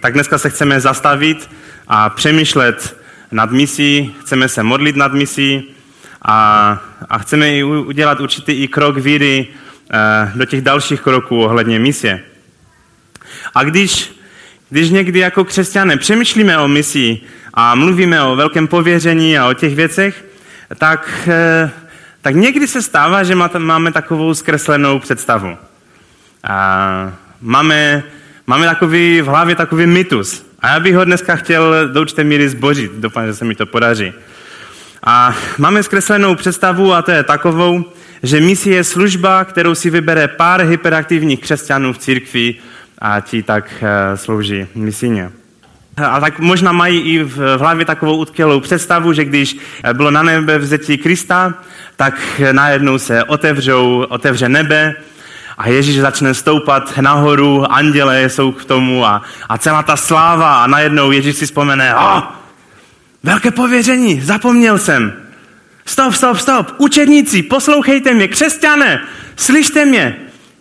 tak dneska se chceme zastavit a přemýšlet nad misí, chceme se modlit nad misí a, a chceme i udělat určitý i krok víry eh, do těch dalších kroků ohledně misie. A když, když někdy jako křesťané přemýšlíme o misi a mluvíme o velkém pověření a o těch věcech, tak, eh, tak někdy se stává, že máme takovou zkreslenou představu. A máme, máme takový v hlavě takový mytus. A já bych ho dneska chtěl do určité míry zbořit. Doufám, že se mi to podaří. A máme zkreslenou představu a to je takovou, že misie je služba, kterou si vybere pár hyperaktivních křesťanů v církvi a ti tak uh, slouží misíně. A tak možná mají i v hlavě takovou utkělou představu, že když bylo na nebe vzetí Krista, tak najednou se otevřou, otevře nebe a Ježíš začne stoupat nahoru, anděle jsou k tomu a, a celá ta sláva a najednou Ježíš si vzpomene, oh, velké pověření, zapomněl jsem. Stop, stop, stop, učedníci, poslouchejte mě, křesťané, slyšte mě,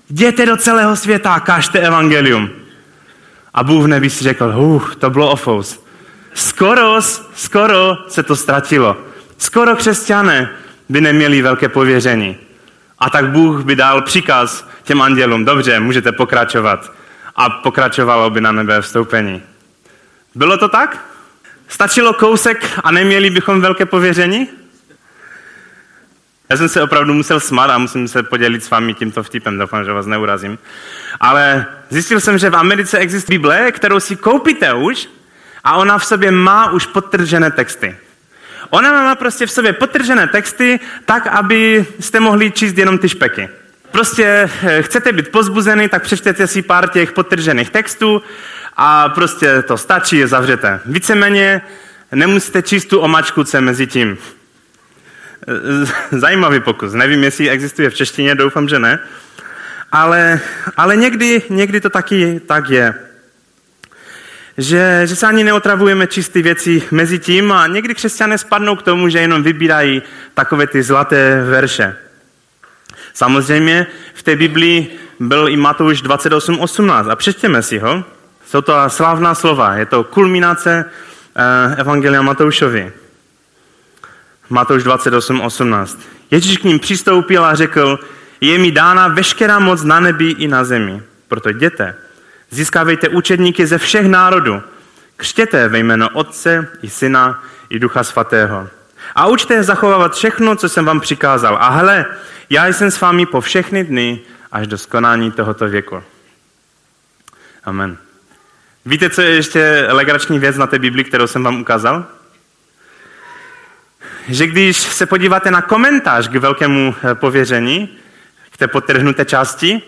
jděte do celého světa a kažte evangelium. A Bůh v nebi si řekl, uh, to bylo ofous. Skoro, skoro se to ztratilo. Skoro křesťané by neměli velké pověření. A tak Bůh by dal příkaz těm andělům, dobře, můžete pokračovat. A pokračovalo by na nebe vstoupení. Bylo to tak? Stačilo kousek a neměli bychom velké pověření? Já jsem se opravdu musel smát a musím se podělit s vámi tímto vtipem, doufám, že vás neurazím. Ale zjistil jsem, že v Americe existuje Bible, kterou si koupíte už a ona v sobě má už podtržené texty. Ona má prostě v sobě potržené texty tak, aby jste mohli číst jenom ty špeky. Prostě eh, chcete být pozbuzený, tak přečtěte si pár těch potržených textů a prostě to stačí, je zavřete. Víceméně nemusíte číst tu omačkuce mezi tím. Eh, zajímavý pokus. Nevím, jestli existuje v češtině, doufám, že ne. Ale, ale někdy, někdy to taky tak je že, že se ani neotravujeme čisté věci mezi tím a někdy křesťané spadnou k tomu, že jenom vybírají takové ty zlaté verše. Samozřejmě v té Biblii byl i Matouš 28.18 a přečtěme si ho. Jsou to slavná slova, je to kulminace eh, Evangelia Matoušovi. Matouš 28.18. Ježíš k ním přistoupil a řekl, je mi dána veškerá moc na nebi i na zemi. Proto jděte, Získávejte učedníky ze všech národů. Křtěte ve jméno Otce i Syna i Ducha Svatého. A učte je zachovávat všechno, co jsem vám přikázal. A hele, já jsem s vámi po všechny dny až do skonání tohoto věku. Amen. Víte, co je ještě legrační věc na té Bibli, kterou jsem vám ukázal? Že když se podíváte na komentář k velkému eh, pověření, k té potrhnuté části,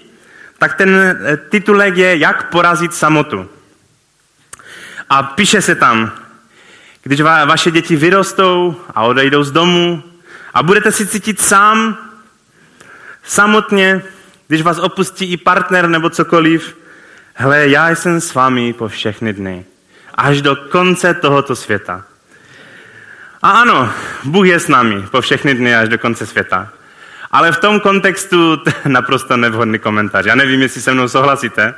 tak ten eh, titulek je Jak porazit samotu. A píše se tam, když va, vaše děti vyrostou a odejdou z domu a budete si cítit sám, samotně, když vás opustí i partner nebo cokoliv, hle, já jsem s vámi po všechny dny, až do konce tohoto světa. A ano, Bůh je s námi po všechny dny až do konce světa. Ale v tom kontextu naprosto nevhodný komentář. Já nevím, jestli se mnou souhlasíte,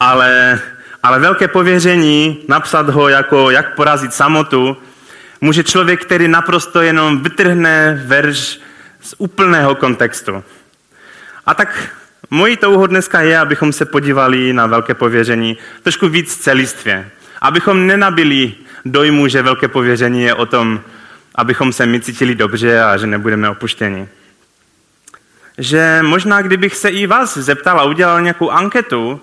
ale, ale velké pověření, napsat ho jako jak porazit samotu, může člověk, který naprosto jenom vytrhne verš z úplného kontextu. A tak mojí touhou dneska je, abychom se podívali na velké pověření trošku víc celistvě. Abychom nenabili dojmu, že velké pověření je o tom, abychom se my cítili dobře a že nebudeme opuštěni. Že možná, kdybych se i vás zeptal a udělal nějakou anketu,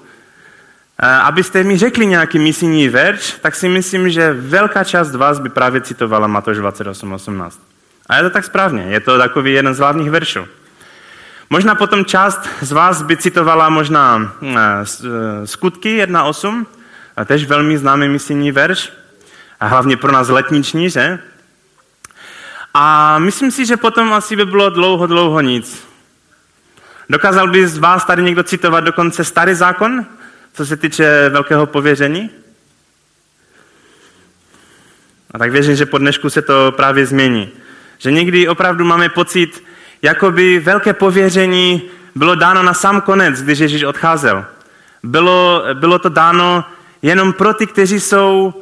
eh, abyste mi řekli nějaký misijní verš, tak si myslím, že velká část vás by právě citovala Matoš 28.18. A je to tak správně, je to takový jeden z hlavních veršů. Možná potom část z vás by citovala možná eh, eh, skutky 1.8, tež velmi známý misijní verš, a hlavně pro nás letniční, že? A myslím si, že potom asi by bylo dlouho, dlouho nic. Dokázal by z vás tady někdo citovat dokonce starý zákon, co se týče velkého pověření? A tak věřím, že po dnešku se to právě změní. Že někdy opravdu máme pocit, jako by velké pověření bylo dáno na sám konec, když Ježíš odcházel. Bylo, bylo to dáno jenom pro ty, kteří jsou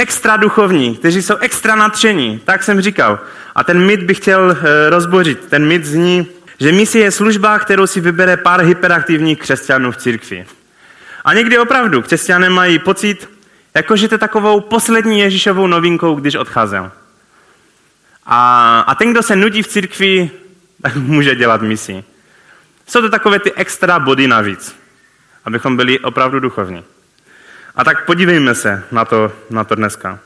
extra duchovní, kteří jsou extra natření, tak jsem říkal. A ten mit bych chtěl eh, rozbořit. Ten mit zní, že misie je služba, kterou si vybere pár hyperaktivních křesťanů v církvi. A někdy opravdu křesťané mají pocit, jako že to je takovou poslední Ježíšovou novinkou, když odcházel. A, a ten, kdo se nudí v církvi, tak může dělat misi. Jsou to takové ty extra body navíc, abychom byli opravdu duchovní. A tak podívejme se na to, na to dneska.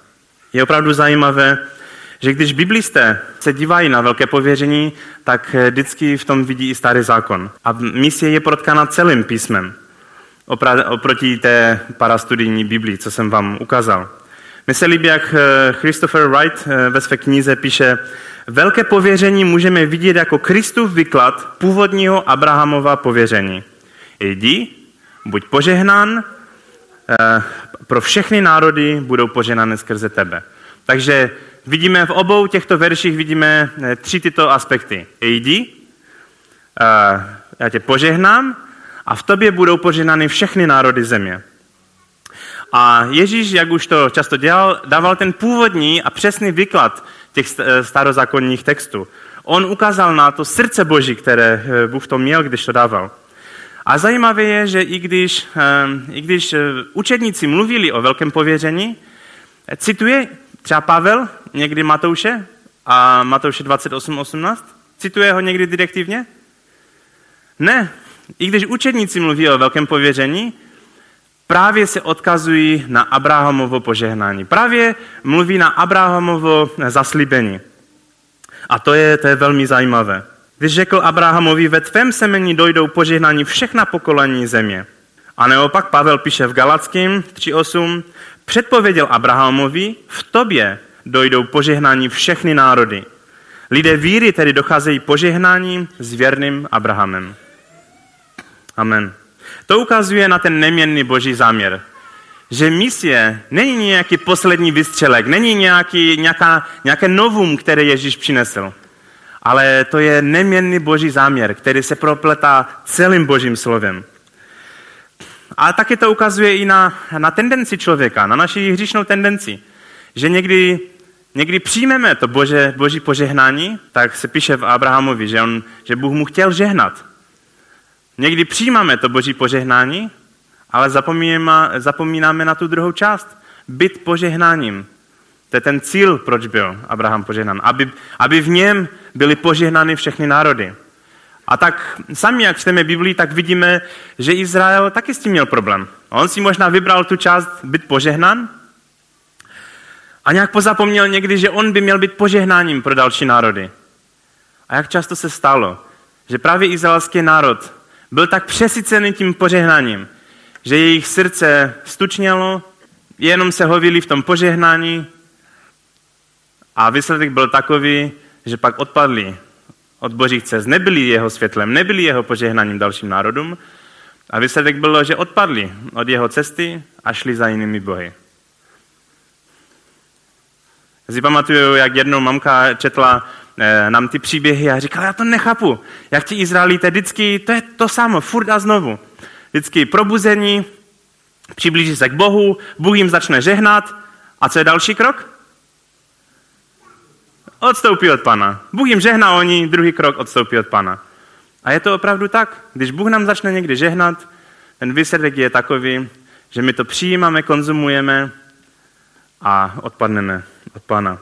Je opravdu zajímavé, že když biblisté se dívají na velké pověření, tak vždycky v tom vidí i starý zákon. A misie je protkána celým písmem oproti té parastudijní Biblii, co jsem vám ukázal. Mně se líbí, jak eh, Christopher Wright eh, ve své knize píše, velké pověření můžeme vidět jako Kristův výklad původního Abrahamova pověření. Jdi, buď požehnán, eh, pro všechny národy budou požehnány skrze tebe. Takže vidíme v obou těchto verších vidíme tři tyto aspekty. Jdi, já tě požehnám a v tobě budou požehnány všechny národy země. A Ježíš, jak už to často dělal, dával ten původní a přesný výklad těch starozákonních textů. On ukázal na to srdce Boží, které eh, Bůh to měl, když to dával. A zajímavé je, že i když, eh, i když eh, učedníci mluvili o velkém pověření, cituje třeba Pavel někdy Matouše a Matouše 28.18, cituje ho někdy direktivně? Ne, i když učedníci mluví o velkém pověření, právě se odkazují na Abrahamovo požehnání. Právě mluví na Abrahamovo zaslíbení. A to je, to je velmi zajímavé. Když řekl Abrahamovi, ve tvém semení dojdou požehnání všechna pokolení země. A neopak Pavel píše v Galackým 3.8, předpověděl Abrahamovi, v tobě dojdou požehnání všechny národy. Lidé víry tedy docházejí požehnáním s věrným Abrahamem. Amen. To ukazuje na ten neměnný boží záměr. Že misie není nějaký poslední vystřelek, není nějaký, nějaká, nějaké novum, které Ježíš přinesl. Ale to je neměnný boží záměr, který se propletá celým božím slovem. A taky to ukazuje i na, na tendenci člověka, na naši hříšnou tendenci. Že někdy, někdy přijmeme to bože, boží požehnání, tak se píše v Abrahamovi, že, on, že Bůh mu chtěl žehnat. Někdy přijímáme to boží požehnání, ale zapomínáme, zapomínáme na tu druhou část. Být požehnáním. To je ten cíl, proč byl Abraham požehnán. Aby, aby v něm byly požehnány všechny národy. A tak sami, jak čteme Biblii, tak vidíme, že Izrael taky s tím měl problém. On si možná vybral tu část být požehnán a nějak pozapomněl někdy, že on by měl být požehnáním pro další národy. A jak často se stalo, že právě izraelský národ byl tak přesycený tím požehnáním, že jejich srdce stučnělo, jenom se hovili v tom požehnání a výsledek byl takový, že pak odpadli od božích cest, nebyli jeho světlem, nebyli jeho požehnáním dalším národům a výsledek bylo, že odpadli od jeho cesty a šli za jinými bohy. Si pamatuju, jak jednou mamka četla Eh, nám ty příběhy a říkal, já to nechápu, jak ti Izraelité vždycky, to je to samo, furt a znovu. Vždycky probuzení, přiblíží se k Bohu, Bůh jim začne žehnat a co je další krok? Odstoupí od Pana. Bůh jim žehná, oni druhý krok odstoupí od Pana. A je to opravdu tak. Když Bůh nám začne někdy žehnat, ten výsledek je takový, že my to přijímáme, konzumujeme a odpadneme od Pana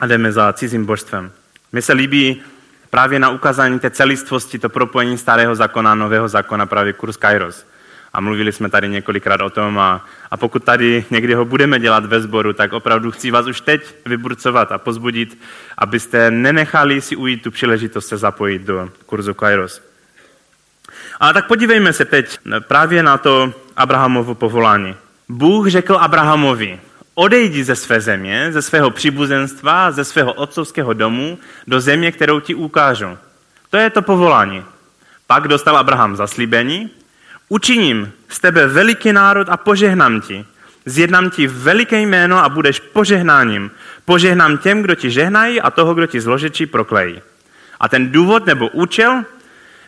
a jdeme za cizím božstvem. Mně se líbí právě na ukázání té celistvosti, to propojení starého zákona a nového zákona, právě kurz Kairos. A mluvili jsme tady několikrát o tom a, a pokud tady někdy ho budeme dělat ve sboru, tak opravdu chci vás už teď vyburcovat a pozbudit, abyste nenechali si ujít tu příležitost se zapojit do kurzu Kairos. Ale tak podívejme se teď právě na to Abrahamovo povolání. Bůh řekl Abrahamovi, Odejdi ze své země, ze svého příbuzenstva, ze svého otcovského domu do země, kterou ti ukážu. To je to povolání. Pak dostal Abraham zaslíbení. Učiním z tebe veliký národ a požehnám ti. Zjednám ti veliké jméno a budeš požehnáním. Požehnám těm, kdo ti žehnají a toho, kdo ti zložečí proklejí. A ten důvod nebo účel,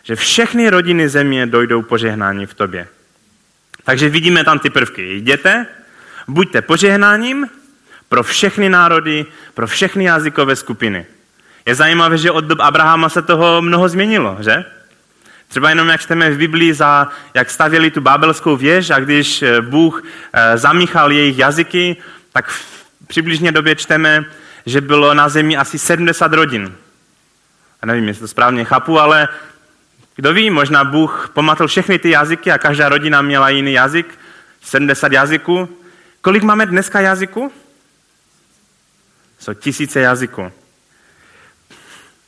že všechny rodiny země dojdou požehnání v tobě. Takže vidíme tam ty prvky. Jděte, buďte požehnáním pro všechny národy, pro všechny jazykové skupiny. Je zajímavé, že od dob Abrahama se toho mnoho změnilo, že? Třeba jenom jak čteme v Biblii, za, jak stavěli tu babelskou věž a když eh, Bůh eh, zamíchal jejich jazyky, tak v přibližně době čteme, že bylo na zemi asi 70 rodin. A nevím, jestli to správně chápu, ale kdo ví, možná Bůh pomatl všechny ty jazyky a každá rodina měla jiný jazyk, 70 jazyků. Kolik máme dneska jazyků? Jsou tisíce jazyků.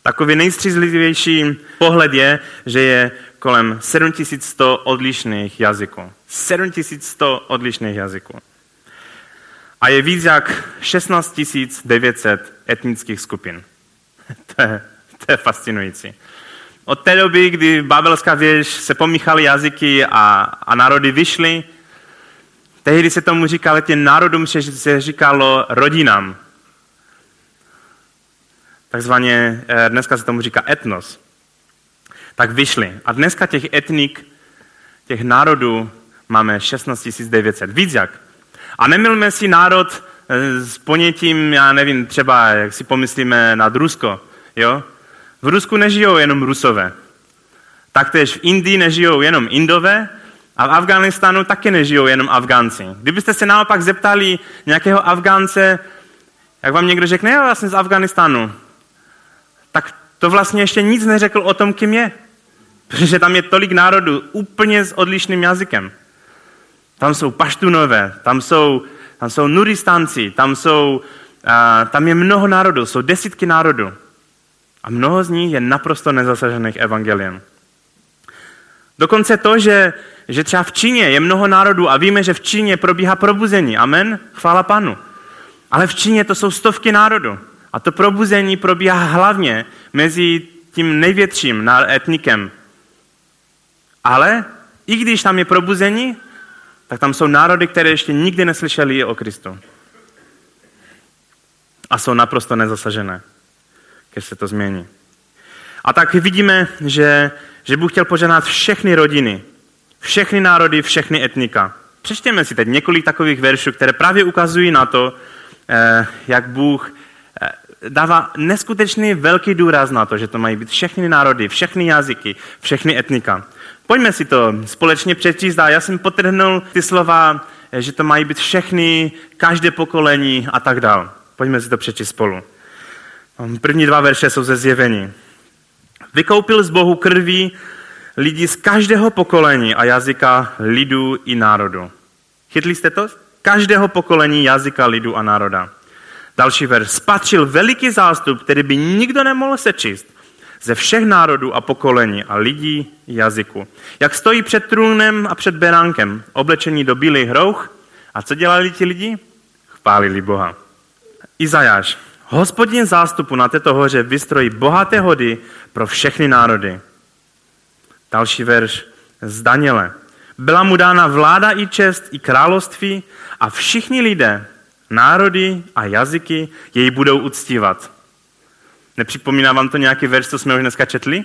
Takový nejstřízlivější pohled je, že je kolem 7100 odlišných jazyků. 7100 odlišných jazyků. A je víc jak 16 900 etnických skupin. to, je, to je fascinující. Od té doby, kdy babelská věž se pomíchaly jazyky a, a národy vyšly, tehdy se tomu říkalo těm národům, se říkalo rodinám. Takzvaně, eh, dneska se tomu říká etnos. Tak vyšli. A dneska těch etnik, těch národů máme 16 900. Víc jak. A nemilme si národ eh, s ponětím, já nevím, třeba, jak si pomyslíme nad Rusko. Jo? V Rusku nežijou jenom Rusové. Taktéž v Indii nežijou jenom Indové a v Afganistánu taky nežijou jenom Afgánci. Kdybyste se naopak zeptali nějakého Afgánce, jak vám někdo řekne, já vlastně z Afganistánu, tak to vlastně ještě nic neřekl o tom, kým je. Protože tam je tolik národů úplně s odlišným jazykem. Tam jsou paštunové, tam jsou, tam jsou nuristanci, tam, jsou, uh, tam je mnoho národů, jsou desítky národů. A mnoho z nich je naprosto nezasažených evangeliem. Dokonce to, že, že třeba v Číně je mnoho národů a víme, že v Číně probíhá probuzení. Amen? Chvála panu. Ale v Číně to jsou stovky národů. A to probuzení probíhá hlavně mezi tím největším etnikem. Ale i když tam je probuzení, tak tam jsou národy, které ještě nikdy neslyšeli o Kristu. A jsou naprosto nezasažené, když se to změní. A tak vidíme, že, že Bůh chtěl požádat všechny rodiny, všechny národy, všechny etnika. Přečtěme si teď několik takových veršů, které právě ukazují na to, eh, jak Bůh dává neskutečný velký důraz na to, že to mají být všechny národy, všechny jazyky, všechny etnika. Pojďme si to společně přečíst a já jsem potrhnul ty slova, že to mají být všechny, každé pokolení a tak dál. Pojďme si to přečíst spolu. První dva verše jsou ze zjevení. Vykoupil z Bohu krví lidi z každého pokolení a jazyka, lidu i národu. Chytli jste to? Každého pokolení, jazyka, lidu a národa. Další verš. Spatřil veliký zástup, který by nikdo nemohl sečíst ze všech národů a pokolení a lidí jazyku. Jak stojí před trůnem a před beránkem, oblečení do bílých hrouch. A co dělali ti lidi? Chválili Boha. Izajáš. Hospodin zástupu na této hoře vystrojí bohaté hody pro všechny národy. Další verš z Daniele. Byla mu dána vláda i čest i království a všichni lidé, národy a jazyky jej budou uctívat. Nepřipomíná vám to nějaký verš, co jsme už dneska četli?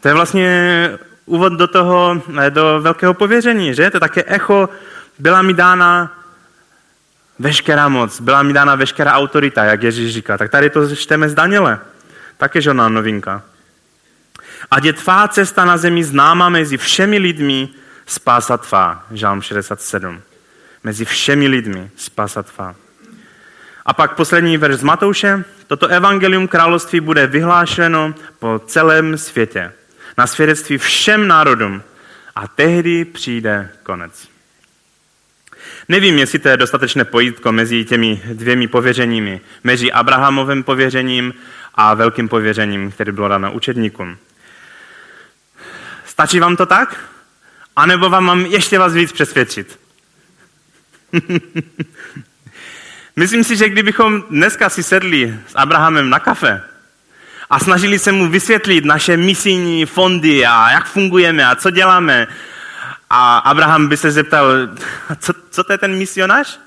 To je vlastně úvod do toho, do velkého pověření, že? To je také echo, byla mi dána veškerá moc, byla mi dána veškerá autorita, jak Ježíš říká. Tak tady to čteme z Daniele. Také žena novinka. A je tvá cesta na zemi známa mezi všemi lidmi, spása tvá. Žálm 67. Mezi všemi lidmi, spása tvá. A pak poslední verš z Matouše. Toto evangelium království bude vyhlášeno po celém světě. Na svědectví všem národům. A tehdy přijde konec. Nevím, jestli to je dostatečné pojítko mezi těmi dvěmi pověřeními. Mezi Abrahamovým pověřením a velkým pověřením, které bylo dáno učedníkům. Stačí vám to tak? A nebo vám mám ještě vás víc přesvědčit? Myslím si, že kdybychom dneska si sedli s Abrahamem na kafe a snažili se mu vysvětlit naše misijní fondy a jak fungujeme a co děláme, a Abraham by se zeptal, co, co to je ten misionář?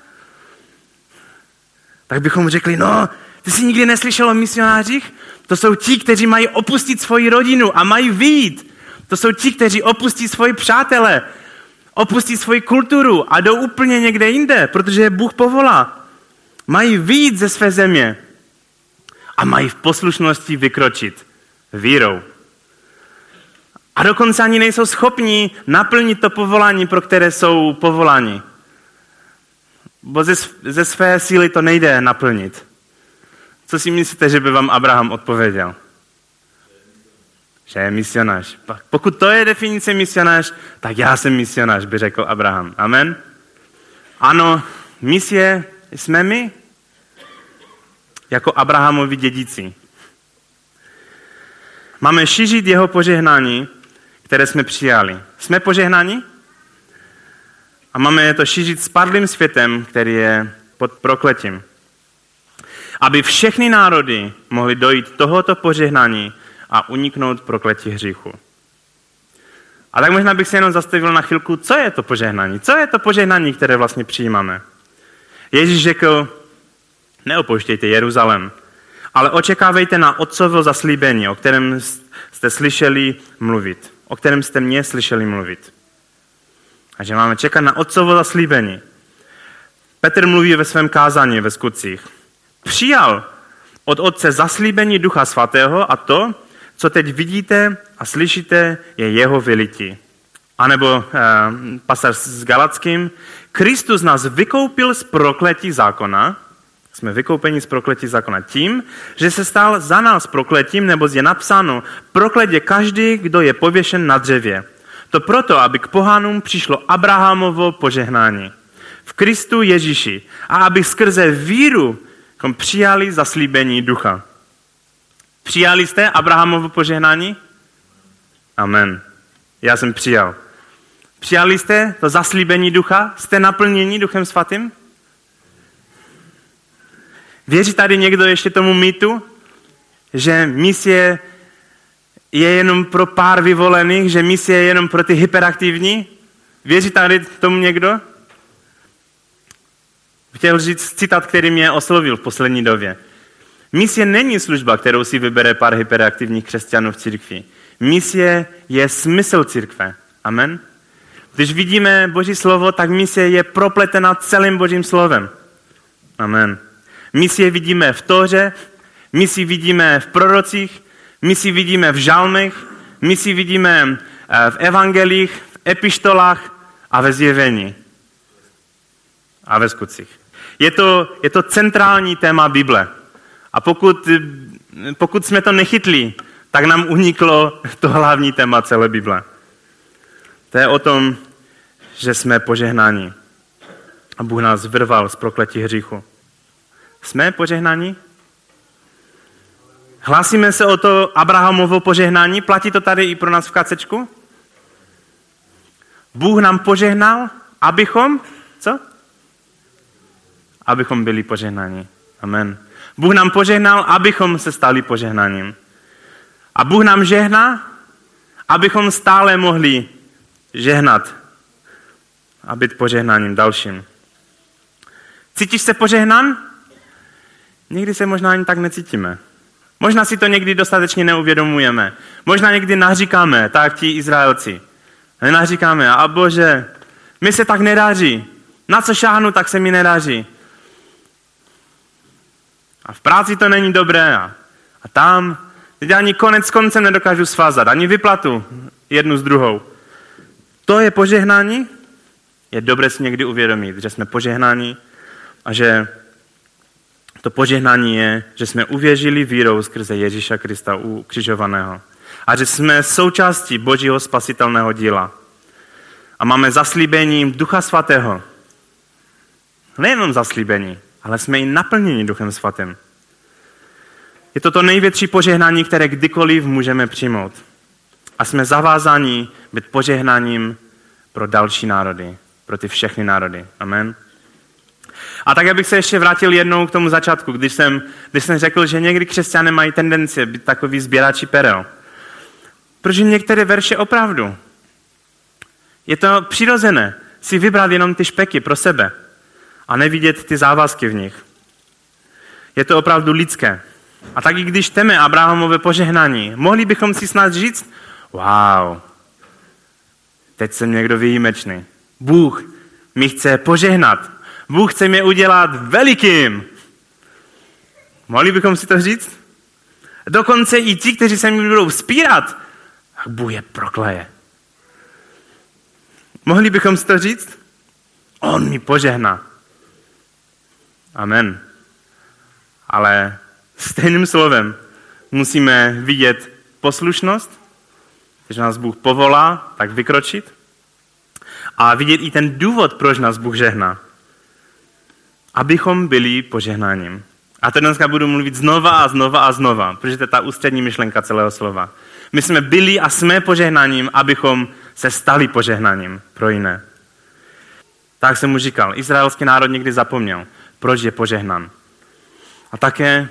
Tak bychom řekli, no, ty jsi nikdy neslyšel o misionářích? To jsou ti, kteří mají opustit svoji rodinu a mají výjít. To jsou ti, kteří opustí svoji přátele Opustí svoji kulturu a jdou úplně někde jinde, protože je Bůh povolá. Mají výjít ze své země a mají v poslušnosti vykročit vírou. A dokonce ani nejsou schopni naplnit to povolání, pro které jsou povoláni. Bo ze, ze své síly to nejde naplnit. Co si myslíte, že by vám Abraham odpověděl? Že je misionář. Pokud to je definice misionář, tak já jsem misionář, by řekl Abraham. Amen? Ano, misie jsme my, jako Abrahamovi dědici. Máme šířit jeho požehnání, které jsme přijali. Jsme požehnáni? A máme je to šířit spadlým světem, který je pod prokletím. Aby všechny národy mohly dojít tohoto požehnání a uniknout prokletí hříchu. A tak možná bych se jenom zastavil na chvilku, co je to požehnání? Co je to požehnání, které vlastně přijímáme? Ježíš řekl, neopouštějte Jeruzalém, ale očekávejte na otcovo zaslíbení, o kterém jste slyšeli mluvit, o kterém jste mě slyšeli mluvit. A že máme čekat na otcovo zaslíbení. Petr mluví ve svém kázání ve skutcích. Přijal od otce zaslíbení Ducha Svatého a to, co teď vidíte a slyšíte, je jeho vylití. A nebo eh, pasáž s Galackým. Kristus nás vykoupil z prokletí zákona, jsme vykoupeni z prokletí zákona tím, že se stal za nás prokletím, nebo je napsáno, proklet je každý, kdo je pověšen na dřevě. To proto, aby k pohánům přišlo Abrahamovo požehnání v Kristu Ježíši a aby skrze víru přijali zaslíbení ducha. Přijali jste Abrahamovo požehnání? Amen. Já jsem přijal. Přijali jste to zaslíbení ducha? Jste naplněni duchem svatým? Věří tady někdo ještě tomu mýtu, že misie je jenom pro pár vyvolených, že misie je jenom pro ty hyperaktivní? Věří tady tomu někdo? Chtěl říct citát, který mě oslovil v poslední době. Misie není služba, kterou si vybere pár hyperaktivních křesťanů v církvi. Misie je smysl církve. Amen. Když vidíme Boží slovo, tak misie je propletena celým Božím slovem. Amen. Misie vidíme v Tóře, misi vidíme v prorocích, misi vidíme v žalmech, misi vidíme eh, v evangelích, v epištolách a ve zjevení. A ve skutcích. Je to, je to centrální téma Bible. A pokud, pokud jsme to nechytli, tak nám uniklo to hlavní téma celé Bible. To je o tom, že jsme požehnáni. A Bůh nás vyrval z prokletí hříchu. Jsme požehnáni? Hlásíme se o to Abrahamovo požehnání? Platí to tady i pro nás v kacečku? Bůh nám požehnal, abychom, co? Abychom byli požehnáni. Amen. Bůh nám požehnal, abychom se stali požehnáním. A Bůh nám žehná, abychom stále mohli žehnat a být požehnáním dalším. Cítíš se požehnan? Někdy se možná ani tak necítíme. Možná si to někdy dostatečně neuvědomujeme. Možná někdy naříkáme, tak ti Izraelci. Naříkáme, a bože, mi se tak nedáří. Na co šáhnu, tak se mi nedáří. A v práci to není dobré. A, a tam, teď ani konec koncem nedokážu svázat, ani vyplatu jednu s druhou. To je požehnání? Je dobré si někdy uvědomit, že jsme požehnáni a že to požehnání je, že jsme uvěřili vírou skrze Ježíša Krista ukřižovaného. A že jsme součástí Božího spasitelného díla. A máme zaslíbení Ducha Svatého. Nejenom zaslíbení, ale jsme i naplněni Duchem Svatým. Je to to největší požehnání, které kdykoliv můžeme přijmout. A jsme zavázáni být požehnáním pro další národy, pro ty všechny národy. Amen. A tak bych se ještě vrátil jednou k tomu začátku, když jsem, když jsem řekl, že někdy křesťané mají tendenci být takový sběrači perel. Protože některé verše opravdu. Je to přirozené si vybrat jenom ty špeky pro sebe a nevidět ty závazky v nich. Je to opravdu lidské. A tak i když teme Abrahamové požehnání, mohli bychom si snad říct, wow, teď jsem někdo výjimečný. Bůh mi chce požehnat. Bůh chce mě udělat velikým. Mohli bychom si to říct? Dokonce i ti, kteří se mi budou vzpírat, Bůh je prokleje. Mohli bychom si to říct? On mi požehná. Amen. Ale stejným slovem musíme vidět poslušnost, když nás Bůh povolá, tak vykročit a vidět i ten důvod, proč nás Bůh žehná. Abychom byli požehnáním. A to dneska budu mluvit znova a znova a znova, protože to je ta ústřední myšlenka celého slova. My jsme byli a jsme požehnáním, abychom se stali požehnáním pro jiné. Tak jsem mu říkal, izraelský národ někdy zapomněl, proč je požehnan. A také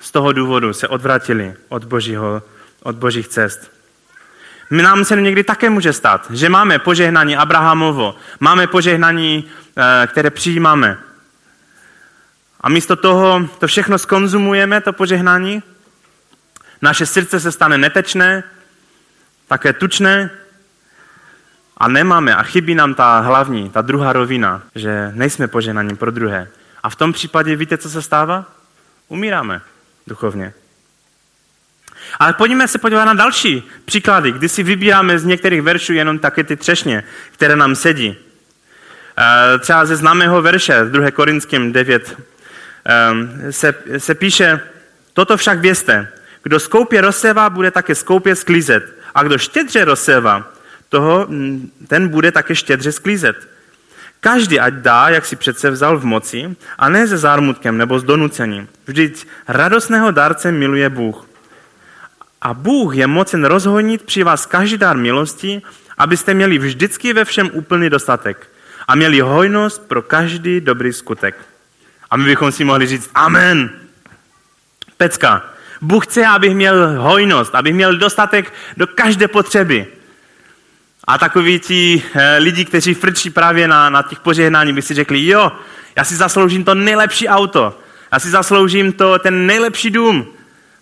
z toho důvodu se odvratili od, božího, od božích cest. My nám se někdy také může stát, že máme požehnání Abrahamovo, máme požehnání, eh, které přijímáme. A místo toho to všechno skonzumujeme, to požehnání. Naše srdce se stane netečné, také tučné a nemáme a chybí nám ta hlavní, ta druhá rovina, že nejsme požehnaním pro druhé. A v tom případě víte, co se stává? Umíráme duchovně. Ale pojďme se podívat na další příklady, kdy si vybíráme z některých veršů jenom také ty třešně, které nám sedí. Eh, třeba ze známého verše, 2. Korinským 9, ehm, se, se píše, toto však vězte, kdo skoupě rozsévá, bude také skoupě sklízet. A kdo štědře rozsévá, toho, ten bude také štědře sklízet. Každý ať dá, jak si přece vzal v moci, a ne se zármutkem nebo s donucením. Vždyť radostného dárce miluje Bůh. A Bůh je mocen rozhodnit při vás každý dar milosti, abyste měli vždycky ve všem úplný dostatek a měli hojnost pro každý dobrý skutek. A my bychom si mohli říct Amen. Pecka. Bůh chce, abych měl hojnost, abych měl dostatek do každé potřeby. A takoví ti eh, lidi, kteří frčí právě na, na těch požehnání, by si řekli, jo, já si zasloužím to nejlepší auto, já si zasloužím to, ten nejlepší dům,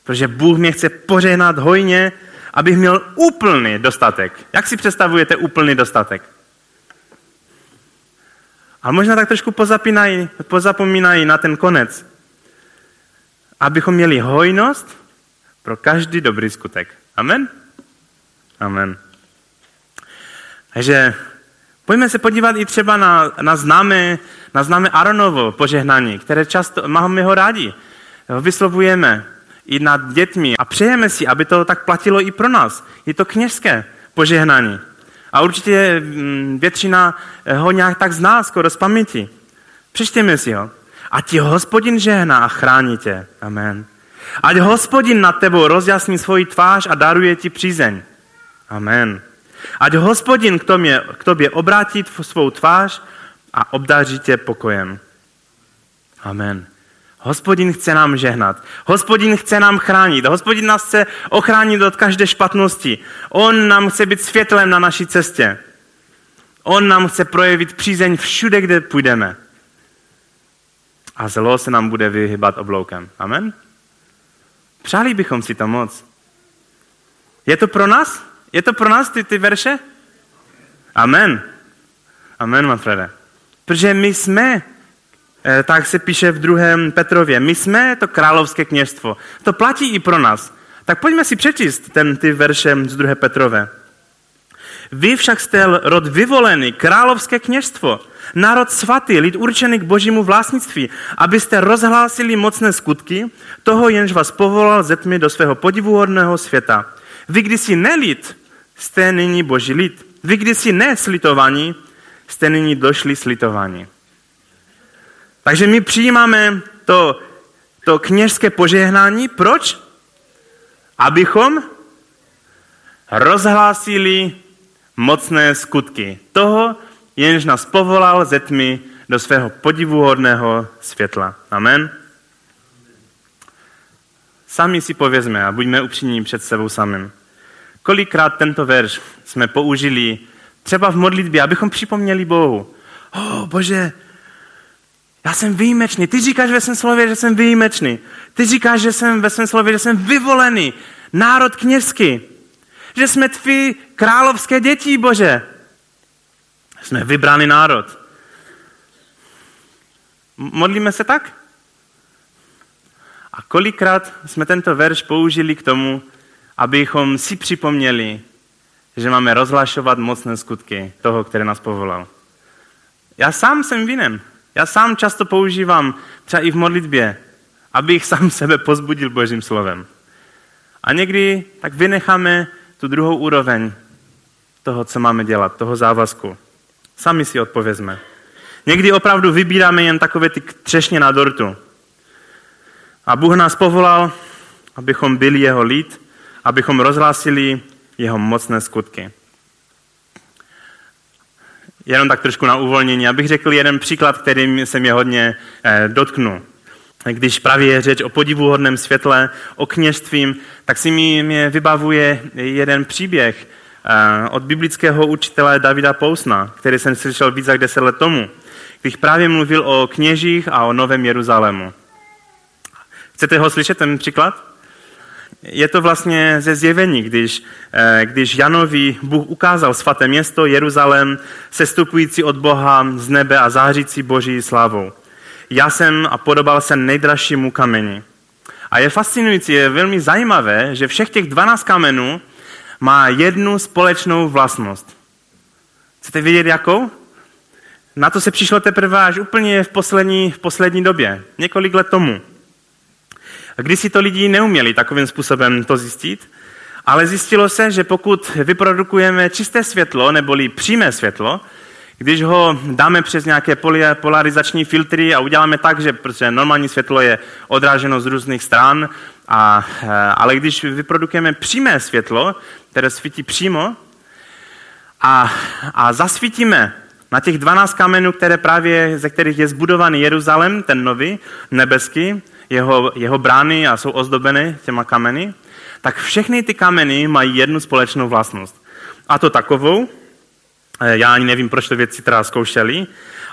protože Bůh mě chce požehnat hojně, abych měl úplný dostatek. Jak si představujete úplný dostatek? A možná tak trošku pozapínají, pozapomínají na ten konec. Abychom měli hojnost pro každý dobrý skutek. Amen? Amen. Takže pojďme se podívat i třeba na, na známé, na známé Aronovo požehnání, které často máme ho rádi. Ho vyslovujeme i nad dětmi a přejeme si, aby to tak platilo i pro nás. Je to kněžské požehnání. A určitě mm, většina ho nějak tak zná, skoro z paměti. Přečtěme si ho. A ti hospodin žehná a chrání tě. Amen. Ať hospodin nad tebou rozjasní svoji tvář a daruje ti přízeň. Amen. Ať hospodin k tobě, k tobě obrátí svou tvář a obdaří tě pokojem. Amen. Hospodin chce nám žehnat. Hospodin chce nám chránit. Hospodin nás chce ochránit od každé špatnosti. On nám chce být světlem na naší cestě. On nám chce projevit přízeň všude, kde půjdeme. A zlo se nám bude vyhybat obloukem. Amen? Přáli bychom si to moc. Je to pro nás? Je to pro nás ty, ty verše? Amen. Amen, Manfrede. Protože my jsme, eh, tak se píše v druhém Petrově, my jsme to královské kněžstvo. To platí i pro nás. Tak pojďme si přečíst ten, ty verše z druhé Petrové. Vy však jste rod vyvolený, královské kněžstvo, národ svatý, lid určený k božímu vlastnictví, abyste rozhlásili mocné skutky toho, jenž vás povolal ze tmy do svého podivuhodného světa. Vy kdysi nelid, jste nyní boží lid. Vy kdysi neslitovaní, jste nyní došli slitování. Takže my přijímáme to, to kněžské požehnání. Proč? Abychom rozhlásili mocné skutky toho, jenž nás povolal ze tmy do svého podivuhodného světla. Amen. Sami si povězme a buďme upřímní před sebou samým. Kolikrát tento verš jsme použili třeba v modlitbě, abychom připomněli Bohu. O, oh, Bože, já jsem výjimečný. Ty říkáš ve svém slově, že jsem výjimečný. Ty říkáš, že jsem ve svém slově, že jsem vyvolený. Národ kněžský. Že jsme tví královské děti, Bože. Jsme vybraný národ. Modlíme se tak? A kolikrát jsme tento verš použili k tomu, abychom si připomněli, že máme rozhlašovat mocné skutky toho, který nás povolal. Já sám jsem vinen. Já sám často používám, třeba i v modlitbě, abych sám sebe pozbudil Božím slovem. A někdy tak vynecháme tu druhou úroveň toho, co máme dělat, toho závazku. Sami si odpovězme. Někdy opravdu vybíráme jen takové ty třešně na dortu. A Bůh nás povolal, abychom byli jeho lid, abychom rozhlásili jeho mocné skutky. Jenom tak trošku na uvolnění, abych řekl jeden příklad, kterým se mě hodně eh, dotknu. Když právě je řeč o podivuhodném světle, o kněžstvím, tak si mi mě vybavuje jeden příběh eh, od biblického učitele Davida Pousna, který jsem slyšel víc jak deset let tomu, když právě mluvil o kněžích a o Novém Jeruzalému. Chcete ho slyšet, ten příklad? Je to vlastně ze zjevení, když, eh, když Janovi Bůh ukázal svaté město Jeruzalém, sestupující od Boha z nebe a zářící boží slávou. Já jsem a podobal se nejdražšímu kameni. A je fascinující, je velmi zajímavé, že všech těch 12 kamenů má jednu společnou vlastnost. Chcete vědět jakou? Na to se přišlo teprve až úplně v poslední, v poslední době, několik let tomu. Když si to lidi neuměli takovým způsobem to zjistit, ale zjistilo se, že pokud vyprodukujeme čisté světlo, neboli přímé světlo, když ho dáme přes nějaké polarizační filtry a uděláme tak, že protože normální světlo je odráženo z různých stran, a, eh, ale když vyprodukujeme přímé světlo, které svítí přímo, a, a zasvítíme na těch 12 kamenů, které právě, ze kterých je zbudovaný Jeruzalém, ten nový, nebeský, jeho, jeho brány a jsou ozdobeny těma kameny, tak všechny ty kameny mají jednu společnou vlastnost. A to takovou, eh, já ani nevím, proč to věci teda zkoušeli,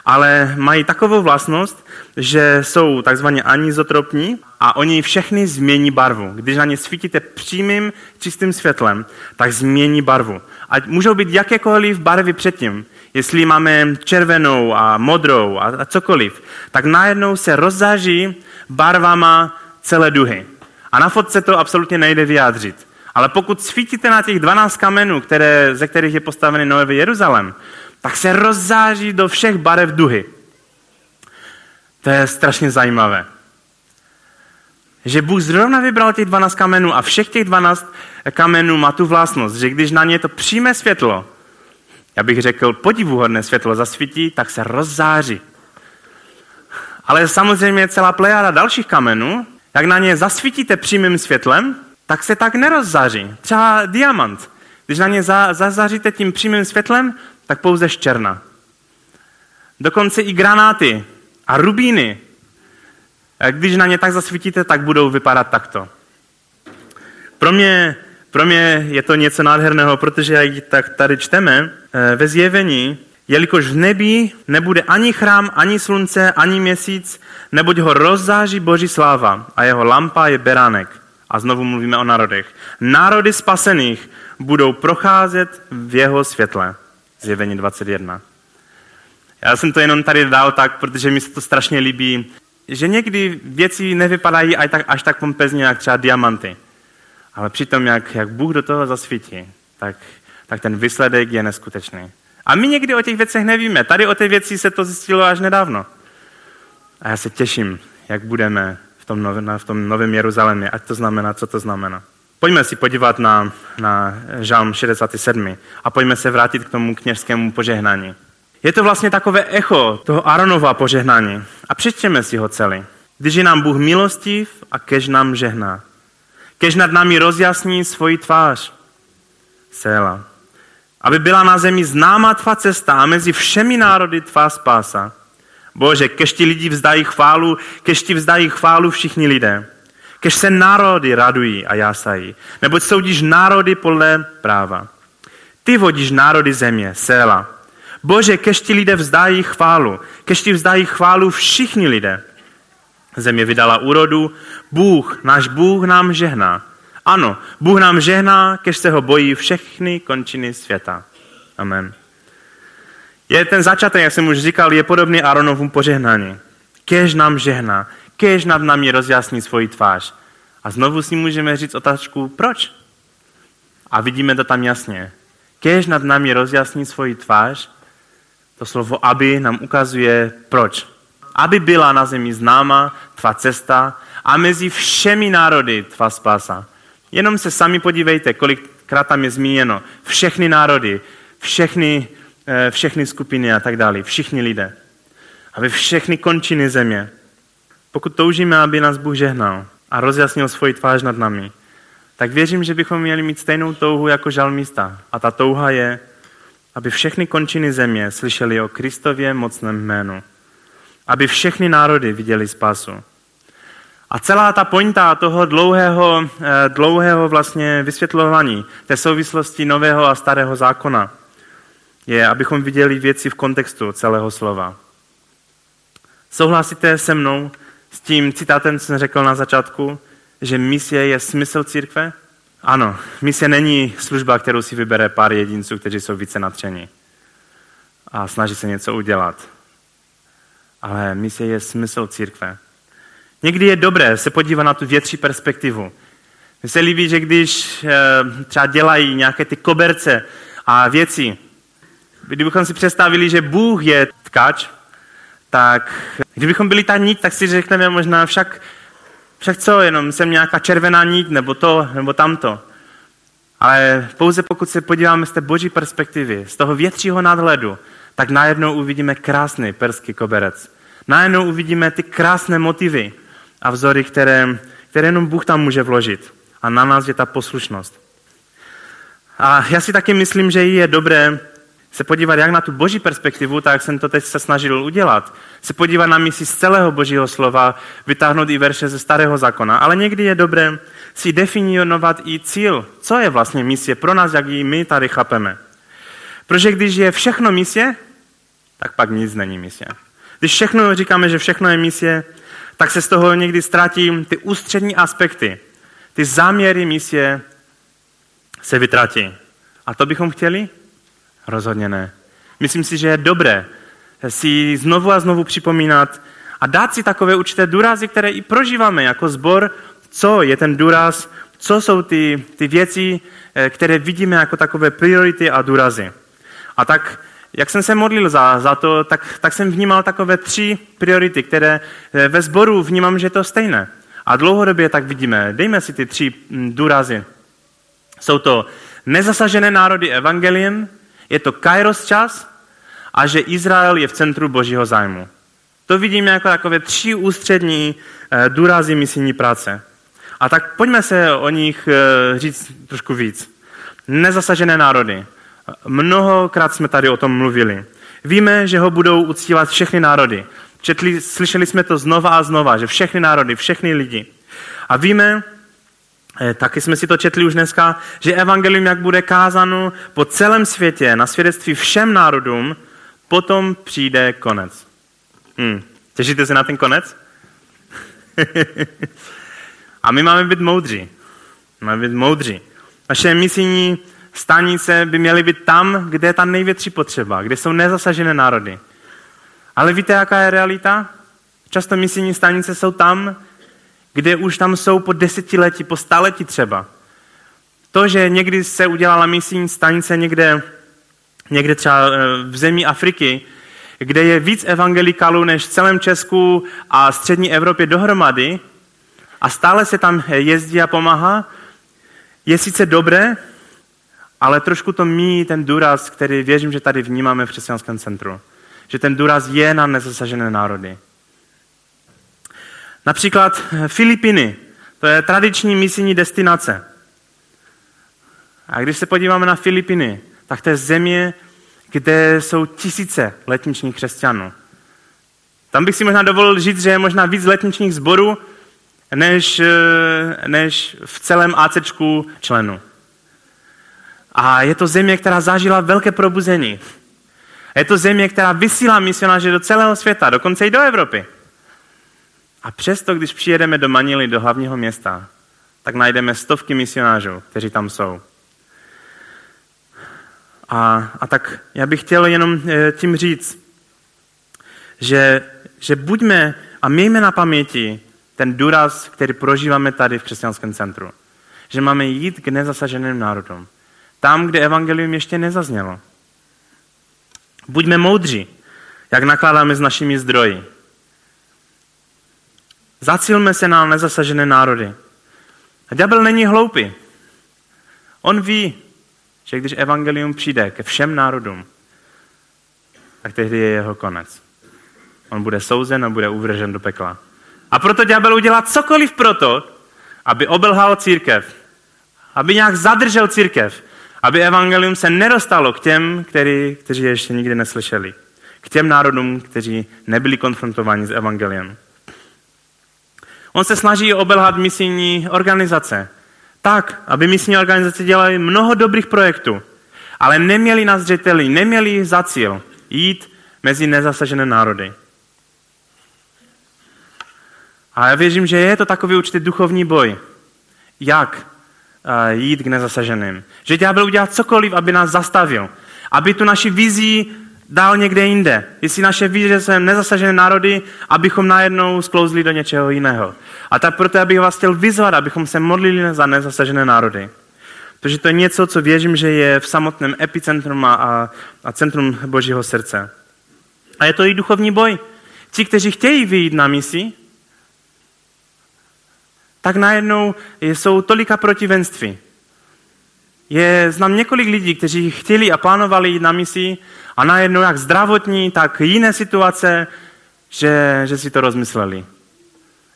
ale mají takovou vlastnost, že jsou takzvaně anizotropní a oni všechny změní barvu. Když na ně svítíte přímým čistým světlem, tak změní barvu. A můžou být jakékoliv barvy předtím. Jestli máme červenou a modrou a cokoliv, tak najednou se rozzáží barvama celé duhy. A na fotce to absolutně nejde vyjádřit. Ale pokud svítíte na těch 12 kamenů, které, ze kterých je postavený Nový Jeruzalém, tak se rozzáří do všech barev duhy. To je strašně zajímavé. Že Bůh zrovna vybral těch 12 kamenů a všech těch 12 kamenů má tu vlastnost, že když na ně to přijme světlo, já bych řekl podivuhodné světlo zasvítí, tak se rozzáří. Ale samozřejmě celá plejada dalších kamenů, jak na ně zasvítíte přímým světlem, tak se tak nerozzáří. Třeba diamant. Když na ně za, zazáříte tím přímým světlem, tak pouze ščerna. Dokonce i granáty a rubíny. Když na ně tak zasvítíte, tak budou vypadat takto. Pro mě, pro mě je to něco nádherného, protože jak tak tady čteme eh, ve zjevení, jelikož v nebi nebude ani chrám, ani slunce, ani měsíc, neboť ho rozzáří Boží sláva a jeho lampa je beránek. A znovu mluvíme o národech. Národy spasených budou procházet v jeho světle. Zjevení 21. Já jsem to jenom tady dal tak, protože mi se to strašně líbí, že někdy věci nevypadají až tak, až tak pompezně, jak třeba diamanty. Ale přitom, jak, jak Bůh do toho zasvítí, tak, tak ten výsledek je neskutečný. A my někdy o těch věcech nevíme. Tady o té věci se to zjistilo až nedávno. A já se těším, jak budeme v tom, novém, v tom novém Jeruzalémě, ať to znamená, co to znamená. Pojďme si podívat na, na žálm 67. a pojďme se vrátit k tomu kněžskému požehnání. Je to vlastně takové echo toho Aronova požehnání. A přečtěme si ho celý. Když je nám Bůh milostiv a kež nám žehná. Kež nad námi rozjasní svoji tvář. Sela aby byla na zemi známa tvá cesta a mezi všemi národy tvá spása. Bože, kež ti lidi vzdají chválu, kež ti vzdají chválu všichni lidé. Kež se národy radují a jásají, neboť soudíš národy podle práva. Ty vodíš národy země, Sela. Bože, kež ti lidé vzdají chválu, kež ti vzdají chválu všichni lidé. Země vydala úrodu, Bůh, náš Bůh nám žehná. Ano, Bůh nám žehná, kež se ho bojí všechny končiny světa. Amen. Je ten začátek, jak jsem už říkal, je podobný Aaronovu požehnání. Kež nám žehná, kež nad námi rozjasní svoji tvář. A znovu si můžeme říct otázku, proč? A vidíme to tam jasně. Kež nad námi rozjasní svoji tvář, to slovo aby nám ukazuje proč. Aby byla na zemi známa tvá cesta a mezi všemi národy tvá spása. Jenom se sami podívejte, kolikrát tam je zmíněno. Všechny národy, všechny, eh, všechny skupiny a tak dále, všichni lidé. Aby všechny končiny země. Pokud toužíme, aby nás Bůh žehnal a rozjasnil svoji tvář nad nami, tak věřím, že bychom měli mít stejnou touhu jako žalmista. A ta touha je, aby všechny končiny země slyšeli o Kristově mocném jménu. Aby všechny národy viděli spásu. A celá ta pointa toho dlouhého, eh, dlouhého vlastně vysvětlování té souvislosti nového a starého zákona je, abychom viděli věci v kontextu celého slova. Souhlasíte se mnou s tím citátem, co jsem řekl na začátku, že misie je smysl církve? Ano, misie není služba, kterou si vybere pár jedinců, kteří jsou více natření a snaží se něco udělat. Ale misie je smysl církve. Někdy je dobré se podívat na tu větší perspektivu. Mně se líbí, že když e, třeba dělají nějaké ty koberce a věci, kdybychom si představili, že Bůh je tkač, tak kdybychom byli ta nit, tak si řekneme možná však však co, jenom jsem nějaká červená nit, nebo to, nebo tamto. Ale pouze pokud se podíváme z té boží perspektivy, z toho většího nadhledu, tak najednou uvidíme krásný perský koberec. Najednou uvidíme ty krásné motivy a vzory, které, které jenom Bůh tam může vložit. A na nás je ta poslušnost. A já si taky myslím, že je dobré se podívat jak na tu boží perspektivu, tak jsem to teď se snažil udělat. Se podívat na misi z celého božího slova, vytáhnout i verše ze starého zákona. Ale někdy je dobré si definovat i cíl. Co je vlastně misie pro nás, jak ji my tady chápeme. Protože když je všechno misie, tak pak nic není misie. Když všechno říkáme, že všechno je misie, tak se z toho někdy ztratí ty ústřední aspekty. Ty záměry misie se vytratí. A to bychom chtěli? Rozhodně ne. Myslím si, že je dobré si znovu a znovu připomínat a dát si takové určité důrazy, které i prožíváme jako zbor, co je ten důraz, co jsou ty, ty věci, eh, které vidíme jako takové priority a důrazy. A tak, jak jsem se modlil za, za to, tak, tak jsem vnímal takové tři priority, které eh, ve sboru vnímám, že je to stejné. A dlouhodobě tak vidíme. Dejme si ty tři mm, důrazy. Jsou to nezasažené národy evangeliem, je to kairos čas a že Izrael je v centru božího zájmu. To vidíme jako takové tři ústřední eh, důrazy misijní práce. A tak pojďme se o nich eh, říct trošku víc. Nezasažené národy. Mnohokrát jsme tady o tom mluvili. Víme, že ho budou uctívat všechny národy. Četli, slyšeli jsme to znova a znova, že všechny národy, všechny lidi. A víme, Eh, taky jsme si to četli už dneska, že evangelium, jak bude kázáno po celém světě na svědectví všem národům, potom přijde konec. Hmm. Těšíte se na ten konec? A my máme být moudří. Máme být moudří. Naše misijní stanice by měly být tam, kde je ta největší potřeba, kde jsou nezasažené národy. Ale víte, jaká je realita? Často misijní stanice jsou tam, kde už tam jsou po desetiletí, po staletí třeba. To, že někdy se udělala misijní stanice někde, někde třeba eh, v zemi Afriky, kde je víc evangelikálů než v celém Česku a střední Evropě dohromady a stále se tam jezdí a pomáhá, je sice dobré, ale trošku to míjí ten důraz, který věřím, že tady vnímáme v křesťanském centru. Že ten důraz je na nezasažené národy. Například Filipiny, to je tradiční misijní destinace. A když se podíváme na Filipiny, tak to je země, kde jsou tisíce letničních křesťanů. Tam bych si možná dovolil říct, že je možná víc letničních zborů, než, eh, než v celém ACčku členů. A je to země, která zažila velké probuzení. Je to země, která vysílá misionáře do celého světa, dokonce i do Evropy. A přesto, když přijedeme do Manily, do hlavního města, tak najdeme stovky misionářů, kteří tam jsou. A, a tak já bych chtěl jenom eh, tím říct, že, že buďme a mějme na paměti ten důraz, který prožíváme tady v křesťanském centru. Že máme jít k nezasaženým národům. Tam, kde evangelium ještě nezaznělo. Buďme moudří, jak nakládáme s našimi zdroji. Zacílme se na nezasažené národy. A ďábel není hloupý. On ví, že když evangelium přijde ke všem národům, tak tehdy je jeho konec. On bude souzen a bude uvržen do pekla. A proto ďábel udělá cokoliv proto, aby obelhal církev, aby nějak zadržel církev, aby evangelium se nedostalo k těm, který, kteří ještě nikdy neslyšeli. K těm národům, kteří nebyli konfrontováni s evangeliem. On se snaží obelhat misijní organizace. Tak, aby misijní organizace dělaly mnoho dobrých projektů, ale neměli na zřeteli, neměli za cíl jít mezi nezasažené národy. A já věřím, že je to takový určitý duchovní boj. Jak jít k nezasaženým. Že ďábel udělá cokoliv, aby nás zastavil. Aby tu naši vizí dál někde jinde. Jestli naše vize jsou nezasažené národy, abychom najednou sklouzli do něčeho jiného. A tak proto bych vás chtěl vyzvat, abychom se modlili za nezasažené národy. Protože to je něco, co věřím, že je v samotném epicentrum a, a, a centrum Božího srdce. A je to i duchovní boj. Ti, kteří chtějí vyjít na misi, tak najednou jsou tolika protivenství. Je, znám několik lidí, kteří chtěli a plánovali jít na misi a najednou jak zdravotní, tak jiné situace, že, že si to rozmysleli.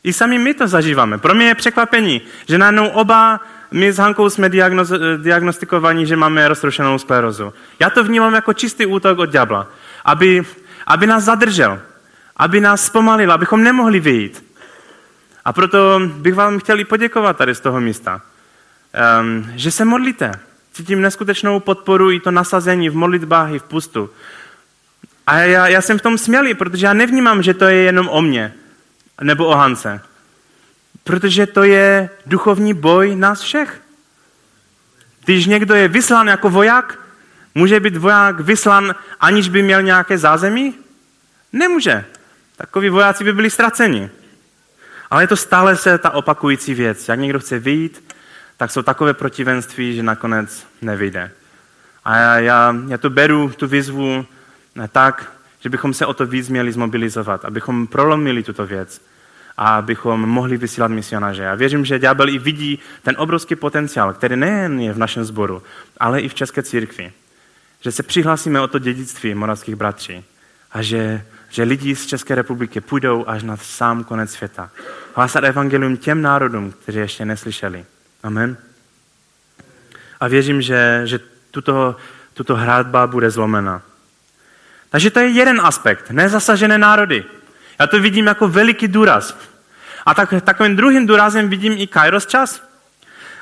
I sami my to zažíváme. Pro mě je překvapení, že najednou oba my s Hankou jsme diagnoz, diagnostikovaní, že máme roztroušenou sklerozu. Já to vnímám jako čistý útok od ďábla, aby, aby nás zadržel, aby nás zpomalil, abychom nemohli vyjít. A proto bych vám chtěl i poděkovat tady z toho místa, že se modlíte. Cítím neskutečnou podporu i to nasazení v modlitbách i v pustu. A já, já jsem v tom smělý, protože já nevnímám, že to je jenom o mně nebo o Hance. Protože to je duchovní boj nás všech. Když někdo je vyslán jako voják, může být voják vyslan, aniž by měl nějaké zázemí? Nemůže. Takoví vojáci by byli ztraceni. Ale je to stále se ta opakující věc. Jak někdo chce vyjít, tak jsou takové protivenství, že nakonec nevyjde. A já, já, já to beru, tu výzvu, tak, že bychom se o to víc měli zmobilizovat, abychom prolomili tuto věc a abychom mohli vysílat misionáře. Já věřím, že ďábel i vidí ten obrovský potenciál, který nejen je v našem sboru, ale i v České církvi. Že se přihlásíme o to dědictví moravských bratří a že že lidi z České republiky půjdou až na sám konec světa. Hlásat evangelium těm národům, kteří ještě neslyšeli. Amen. A věřím, že, že tuto, tuto hradba bude zlomena. Takže to je jeden aspekt, nezasažené národy. Já to vidím jako veliký důraz. A tak, takovým druhým důrazem vidím i kairos čas.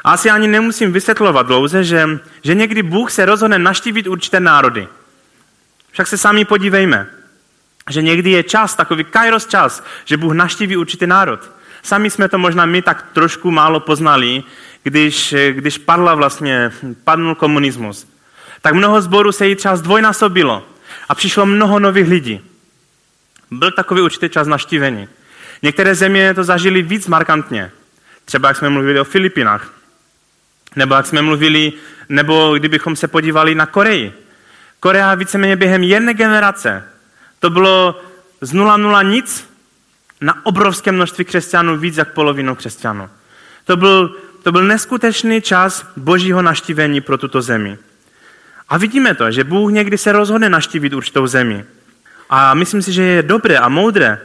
Asi ani nemusím vysvětlovat dlouze, že, že někdy Bůh se rozhodne naštívit určité národy. Však se sami podívejme že někdy je čas, takový kairos čas, že Bůh naštíví určitý národ. Sami jsme to možná my tak trošku málo poznali, když, když padla vlastně, padnul komunismus. Tak mnoho zborů se jí třeba zdvojnásobilo a přišlo mnoho nových lidí. Byl takový určitý čas naštívení. Některé země to zažili víc markantně. Třeba jak jsme mluvili o Filipinách. Nebo jak jsme mluvili, nebo kdybychom se podívali na Koreji. Korea víceméně během jedné generace to bylo z 0,0 nic na obrovské množství křesťanů, víc jak polovinu křesťanů. To byl, to byl neskutečný čas božího naštívení pro tuto zemi. A vidíme to, že Bůh někdy se rozhodne naštívit určitou zemi. A myslím si, že je dobré a moudré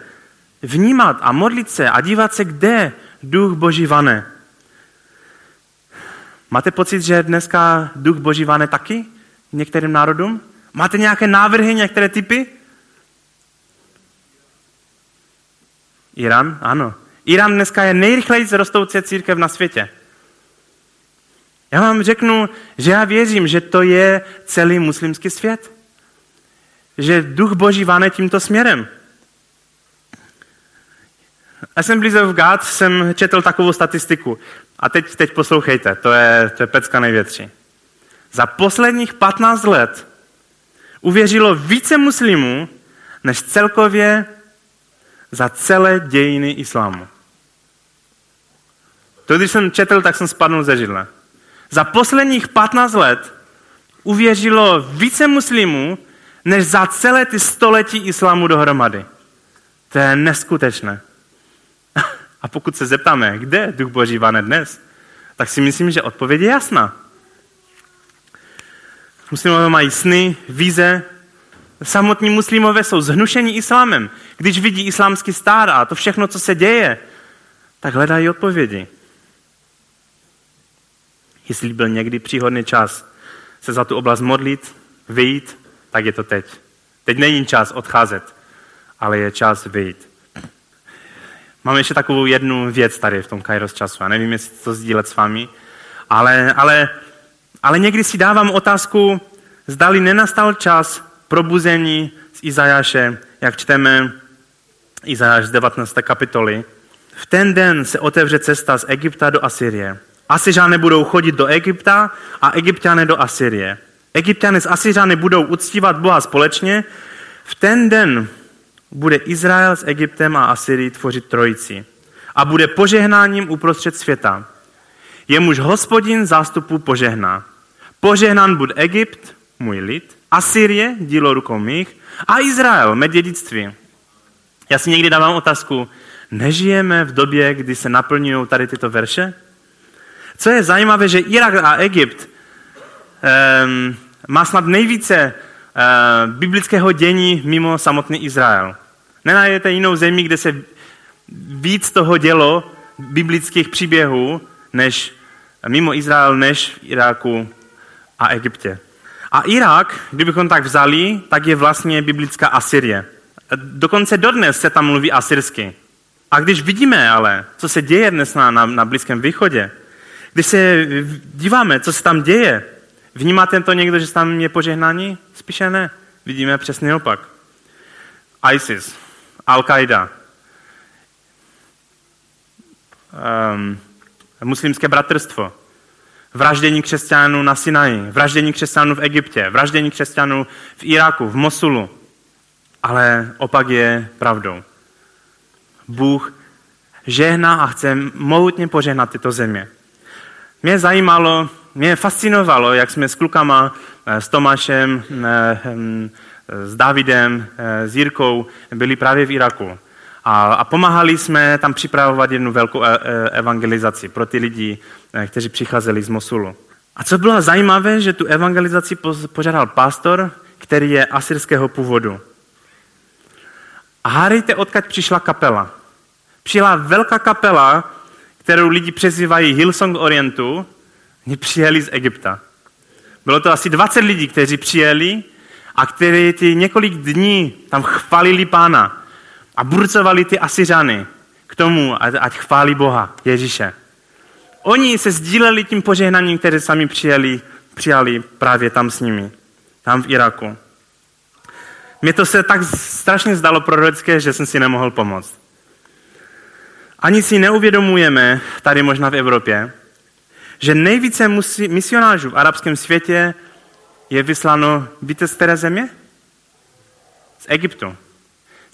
vnímat a modlit se a dívat se, kde duch Boží vane. Máte pocit, že dneska duch Boží vane taky některým národům? Máte nějaké návrhy, některé typy? Irán? Ano. Irán dneska je nejrychleji rostoucí církev na světě. Já vám řeknu, že já věřím, že to je celý muslimský svět. Že duch boží váne tímto směrem. Assembly of God jsem četl takovou statistiku. A teď, teď poslouchejte, to je, to je pecka největší. Za posledních 15 let uvěřilo více muslimů, než celkově za celé dějiny islámu. To, když jsem četl, tak jsem spadnul ze židle. Za posledních 15 let uvěřilo více muslimů, než za celé ty století islámu dohromady. To je neskutečné. A pokud se zeptáme, kde duch boží vane dnes, tak si myslím, že odpověď je jasná. Muslimové mají sny, víze. Samotní muslimové jsou zhnušení islámem. Když vidí islámský stát a to všechno, co se děje, tak hledají odpovědi. Jestli byl někdy příhodný čas se za tu oblast modlit, vyjít, tak je to teď. Teď není čas odcházet, ale je čas vyjít. Mám ještě takovou jednu věc tady v tom Kairos času. Já nevím, jestli to sdílet s vámi, ale, ale, ale někdy si dávám otázku, zdali nenastal čas probuzení z Izajáše, jak čteme Izajáš z 19. kapitoly. V ten den se otevře cesta z Egypta do Asyrie. Asyřané budou chodit do Egypta a egyptiané do Asyrie. Egyptiané s Asyřany budou uctívat Boha společně. V ten den bude Izrael s Egyptem a Asyrií tvořit trojici a bude požehnáním uprostřed světa. Jemuž hospodin zástupu požehná. Požehnán bude Egypt, můj lid, Asyrie, dílo rukou mých, a Izrael, mé dědictví. Já si někdy dávám otázku, nežijeme v době, kdy se naplňují tady tyto verše? Co je zajímavé, že Irak a Egypt um, má snad nejvíce uh, biblického dění mimo samotný Izrael. Nenajdete jinou zemi, kde se víc toho dělo biblických příběhů, než mimo Izrael, než v Iráku a Egyptě. A Irák, kdybychom tak vzali, tak je vlastně biblická Asyrie. Dokonce dodnes se tam mluví asyrsky. A když vidíme ale, co se děje dnes na, na, na Blízkém východě, když se díváme, co se tam děje, vnímáte to někdo, že tam je požehnání? Spíše ne. Vidíme přesný opak. ISIS, Al-Qaida, um, muslimské bratrstvo, vraždění křesťanů na Sinaji, vraždění křesťanů v Egyptě, vraždění křesťanů v Iráku, v Mosulu. Ale opak je pravdou. Bůh žehná a chce mohutně požehnat tyto země. Mě zajímalo, mě fascinovalo, jak jsme s klukama, eh, s Tomášem, eh, hm, s Davidem, eh, s Jirkou byli právě v Iraku. A, a pomáhali jsme tam připravovat jednu velkou evangelizaci pro ty lidi, kteří přicházeli z Mosulu. A co bylo zajímavé, že tu evangelizaci požádal pastor, který je asyrského původu. A hádejte, odkud přišla kapela. Přijela velká kapela, kterou lidi přezývají Hillsong Orientu, oni přijeli z Egypta. Bylo to asi 20 lidí, kteří přijeli a kteří ty několik dní tam chválili pána a burcovali ty Asyřany k tomu, ať chválí Boha, Ježíše. Oni se sdíleli tím požehnaním, které sami přijeli, přijali právě tam s nimi, tam v Iraku. Mně to se tak strašně zdalo prorocké, že jsem si nemohl pomoct. Ani si neuvědomujeme tady možná v Evropě, že nejvíce misionářů v arabském světě je vysláno, víte z které země? Z Egyptu.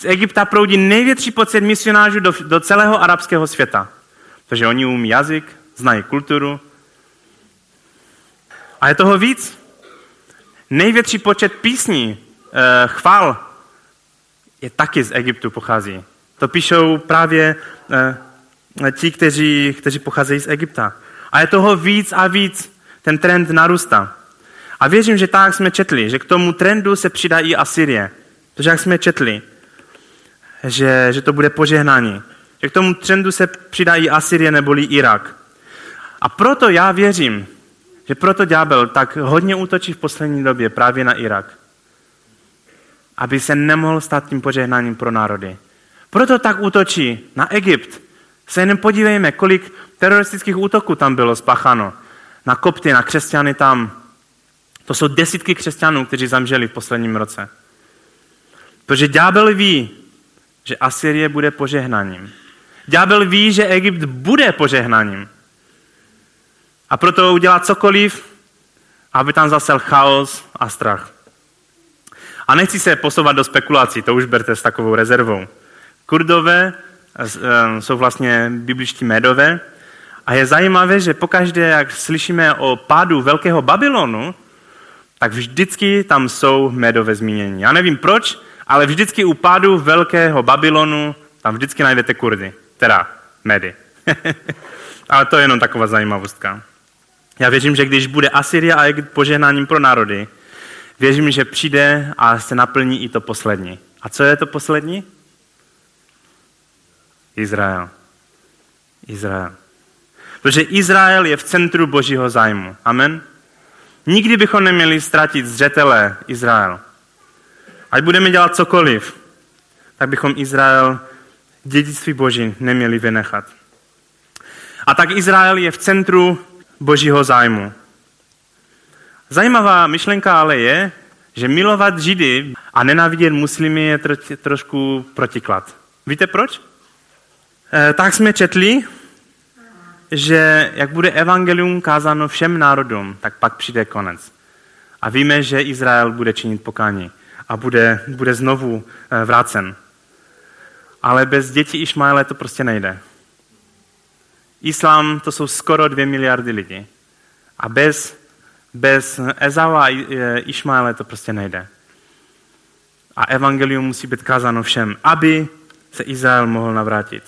Z Egypta proudí největší počet misionářů do, do celého arabského světa. Protože oni umí jazyk, znají kulturu. A je toho víc. Největší počet písní, eh, chval, je taky z Egyptu pochází. To píšou právě eh, ti, kteří, kteří pocházejí z Egypta. A je toho víc a víc. Ten trend narůstá. A věřím, že tak jsme četli, že k tomu trendu se přidá i Asyrie. Protože jak jsme četli, že, že to bude požehnání. Že k tomu trendu se přidá i Asyrie neboli Irak. A proto já věřím, že proto ďábel tak hodně útočí v poslední době právě na Irak. Aby se nemohl stát tím požehnáním pro národy. Proto tak útočí na Egypt. Se jenom podívejme, kolik teroristických útoků tam bylo spácháno. Na kopty, na křesťany tam. To jsou desítky křesťanů, kteří zamřeli v posledním roce. Protože ďábel ví, že Asyrie bude požehnáním. Ďábel ví, že Egypt bude požehnáním. A proto udělá cokoliv, aby tam zasel chaos a strach. A nechci se posouvat do spekulací, to už berte s takovou rezervou. Kurdové eh, jsou vlastně bibličtí médové a je zajímavé, že pokaždé, jak slyšíme o pádu velkého Babylonu, tak vždycky tam jsou médové zmínění. Já nevím proč, ale vždycky u pádu velkého Babylonu tam vždycky najdete Kurdy, teda médy. ale to je jenom taková zajímavostka. Já věřím, že když bude Asyria a Egypt požehnáním pro národy, věřím, že přijde a se naplní i to poslední. A co je to poslední? Izrael. Izrael. Protože Izrael je v centru božího zájmu. Amen. Nikdy bychom neměli ztratit zřetele Izrael. Ať budeme dělat cokoliv, tak bychom Izrael dědictví boží neměli vynechat. A tak Izrael je v centru božího zájmu. Zajímavá myšlenka ale je, že milovat Židy a nenávidět muslimy je tro, trošku protiklad. Víte proč? E, tak jsme četli, že jak bude evangelium kázáno všem národům, tak pak přijde konec. A víme, že Izrael bude činit pokání a bude, bude znovu e, vrácen. Ale bez dětí Išmaele to prostě nejde. Islám to jsou skoro dvě miliardy lidí. A bez, bez Ezau a Išmaele to prostě nejde. A evangelium musí být kázáno všem, aby se Izrael mohl navrátit.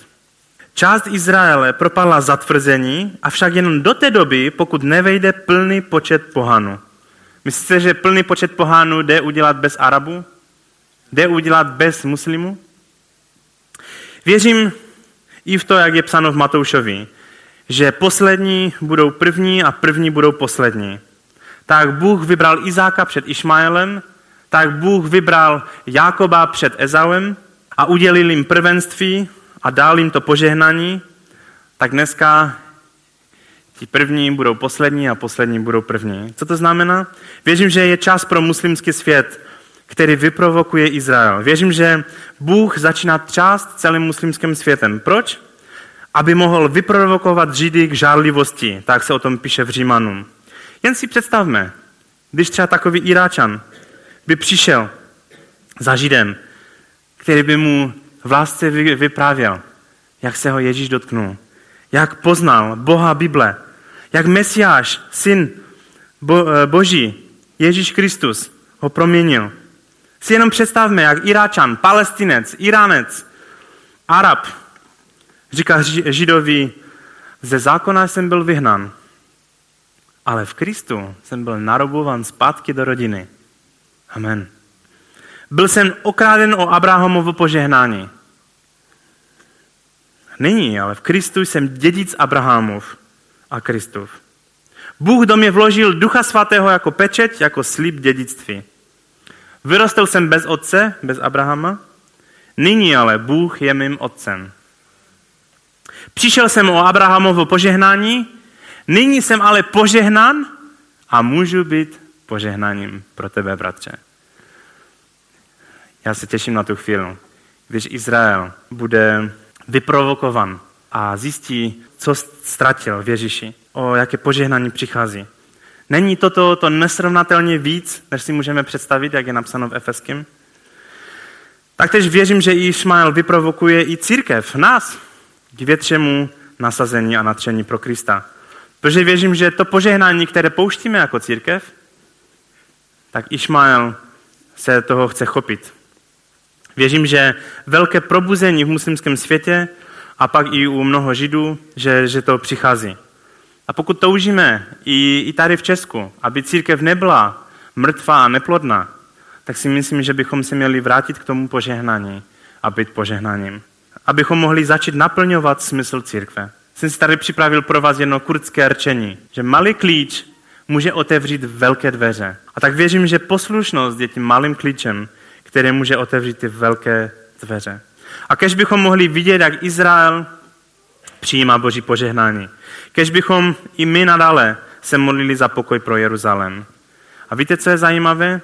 Část Izraele propadla zatvrzení, avšak jen do té doby, pokud nevejde plný počet pohanů. Myslíte, že plný počet pohánů jde udělat bez Arabu? Jde udělat bez muslimů? Věřím i v to, jak je psáno v Matoušovi, že poslední budou první a první budou poslední. Tak Bůh vybral Izáka před Išmaelem, tak Bůh vybral Jákoba před Ezauem a udělil jim prvenství a dal jim to požehnání, tak dneska ti první budou poslední a poslední budou první. Co to znamená? Věřím, že je čas pro muslimský svět, který vyprovokuje Izrael. Věřím, že Bůh začíná třást celým muslimským světem. Proč? aby mohl vyprovokovat Židy k žárlivosti. Tak se o tom píše v Římanům. Jen si představme, když třeba takový Iráčan by přišel za Židem, který by mu v lásce vyprávěl, jak se ho Ježíš dotknul, jak poznal Boha Bible, jak Mesiáš, syn Bo, eh, Boží, Ježíš Kristus, ho proměnil. Si jenom představme, jak Iráčan, Palestinec, Iránec, Arab, Říká Židovi, ze zákona jsem byl vyhnán, ale v Kristu jsem byl narobovan zpátky do rodiny. Amen. Byl jsem okráden o Abrahamovo požehnání. Nyní, ale v Kristu jsem dědic Abrahamov a Kristův. Bůh do mě vložil Ducha Svatého jako pečeť, jako slib dědictví. Vyrostl jsem bez otce, bez Abrahama, nyní ale Bůh je mým otcem. Přišel jsem o Abrahamovo požehnání, nyní jsem ale požehnán a můžu být požehnáním pro tebe, bratře. Já se těším na tu chvíli, když Izrael bude vyprovokovan a zjistí, co ztratil v Ježíši, o jaké požehnání přichází. Není toto to nesrovnatelně víc, než si můžeme představit, jak je napsáno v Efeském? Taktéž věřím, že Išmael vyprovokuje i církev, nás, k většímu nasazení a natření pro Krista. Protože věřím, že to požehnání, které pouštíme jako církev, tak Išmael se toho chce chopit. Věřím, že velké probuzení v muslimském světě a pak i u mnoho židů, že, že to přichází. A pokud toužíme i, i tady v Česku, aby církev nebyla mrtvá a neplodná, tak si myslím, že bychom se měli vrátit k tomu požehnání a být požehnáním abychom mohli začít naplňovat smysl církve. Jsem si tady připravil pro vás jedno kurdské rčení, že malý klíč může otevřít velké dveře. A tak věřím, že poslušnost je tím malým klíčem, který může otevřít ty velké dveře. A kež bychom mohli vidět, jak Izrael přijímá Boží požehnání. Kež bychom i my nadále se modlili za pokoj pro Jeruzalém. A víte, co je zajímavé?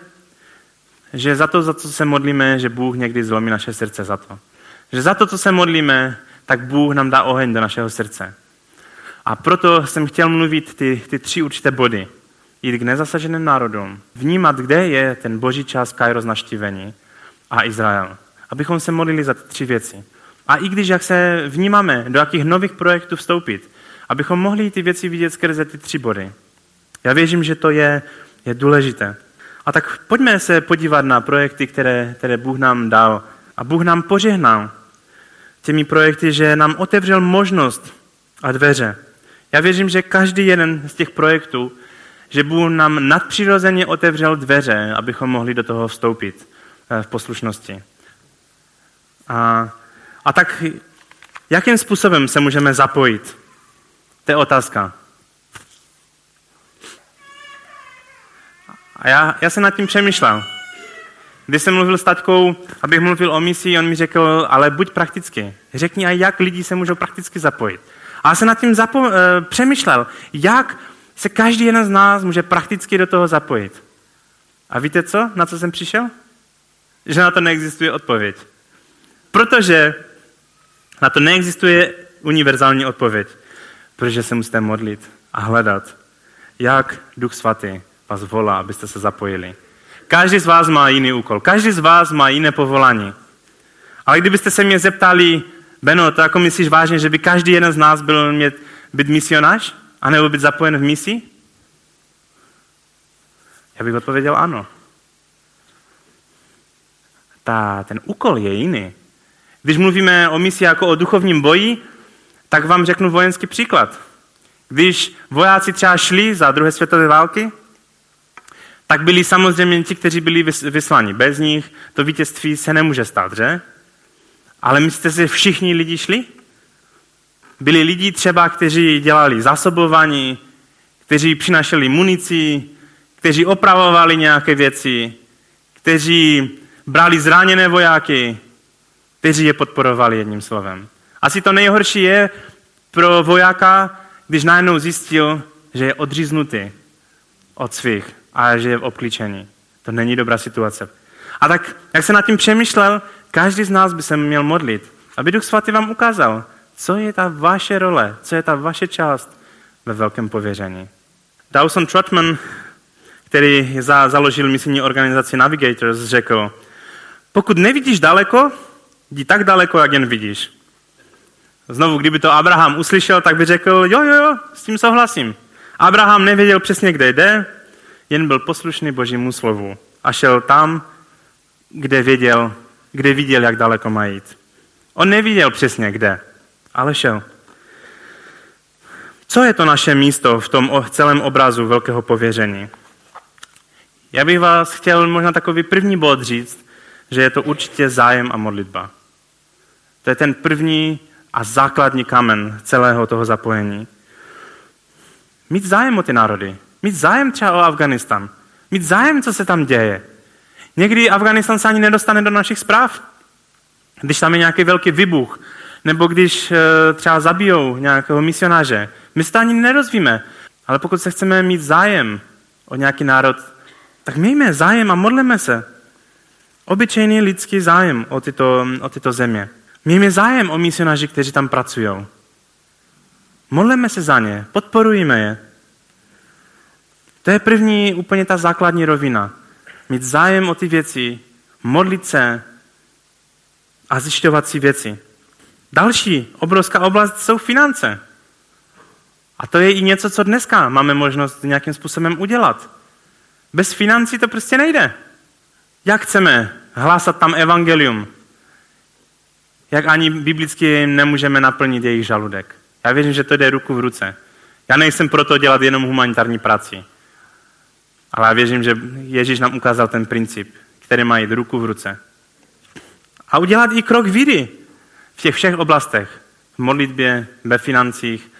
Že za to, za co se modlíme, že Bůh někdy zlomí naše srdce za to. Že za to, co se modlíme, tak Bůh nám dá oheň do našeho srdce. A proto jsem chtěl mluvit ty, ty tři určité body. Jít k nezasaženým národům, vnímat, kde je ten boží čas Kairos naštívení a Izrael. Abychom se modlili za ty tři věci. A i když jak se vnímáme, do jakých nových projektů vstoupit, abychom mohli ty věci vidět skrze ty tři body. Já věřím, že to je, je důležité. A tak pojďme se podívat na projekty, které, které Bůh nám dal. A Bůh nám požehnal těmi projekty, že nám otevřel možnost a dveře. Já věřím, že každý jeden z těch projektů, že Bůh nám nadpřirozeně otevřel dveře, abychom mohli do toho vstoupit eh, v poslušnosti. A, a tak jakým způsobem se můžeme zapojit? To je otázka. A já, já jsem nad tím přemýšlel. Když jsem mluvil s taťkou, abych mluvil o misi, on mi řekl, ale buď prakticky. Řekni a jak lidi se můžou prakticky zapojit. A já jsem nad tím zapo- e, přemýšlel, jak se každý jeden z nás může prakticky do toho zapojit. A víte co? Na co jsem přišel? Že na to neexistuje odpověď. Protože na to neexistuje univerzální odpověď. Protože se musíte modlit a hledat, jak Duch Svatý vás volá, abyste se zapojili. Každý z vás má jiný úkol, každý z vás má jiné povolání. Ale kdybyste se mě zeptali, Beno, to jako myslíš vážně, že by každý jeden z nás byl mět, být misionář? A nebo být zapojen v misi? Já bych odpověděl ano. Ta, ten úkol je jiný. Když mluvíme o misi jako o duchovním boji, tak vám řeknu vojenský příklad. Když vojáci třeba šli za druhé světové války, tak byli samozřejmě ti, kteří byli vysláni. Bez nich to vítězství se nemůže stát, že? Ale myslíte si, všichni lidi šli? Byli lidi třeba, kteří dělali zásobování, kteří přinašeli munici, kteří opravovali nějaké věci, kteří brali zraněné vojáky, kteří je podporovali jedním slovem. Asi to nejhorší je pro vojáka, když najednou zjistil, že je odříznutý od svých a že je v obklíčení. To není dobrá situace. A tak, jak se nad tím přemýšlel, každý z nás by se měl modlit, aby Duch Svatý vám ukázal, co je ta vaše role, co je ta vaše část ve velkém pověření. Dawson Trotman, který za, založil misijní organizaci Navigators, řekl, pokud nevidíš daleko, jdi tak daleko, jak jen vidíš. Znovu, kdyby to Abraham uslyšel, tak by řekl, jo, jo, jo, s tím souhlasím. Abraham nevěděl přesně, kde jde, jen byl poslušný božímu slovu a šel tam, kde věděl, kde viděl, jak daleko má jít. On neviděl přesně kde, ale šel. Co je to naše místo v tom celém obrazu velkého pověření? Já bych vás chtěl možná takový první bod říct, že je to určitě zájem a modlitba. To je ten první a základní kamen celého toho zapojení. Mít zájem o ty národy. Mít zájem třeba o Afganistan. Mít zájem, co se tam děje. Někdy Afganistan se ani nedostane do našich zpráv. Když tam je nějaký velký vybuch, nebo když eh, třeba zabijou nějakého misionáře. My se to ani nerozvíme. Ale pokud se chceme mít zájem o nějaký národ, tak mějme zájem a modleme se. Obyčejný lidský zájem o tyto, o tyto země. Mějme zájem o misionáři, kteří tam pracují. Modleme se za ně, podporujeme je. To je první, úplně ta základní rovina. Mít zájem o ty věci, modlit se a zjišťovat si věci. Další obrovská oblast jsou finance. A to je i něco, co dneska máme možnost nějakým způsobem udělat. Bez financí to prostě nejde. Jak chceme hlásat tam evangelium? Jak ani biblicky nemůžeme naplnit jejich žaludek? Já věřím, že to jde ruku v ruce. Já nejsem proto dělat jenom humanitární práci. Ale já věřím, že Ježíš nám ukázal ten princip, který má jít ruku v ruce. A udělat i krok víry v těch všech oblastech. V modlitbě, ve financích,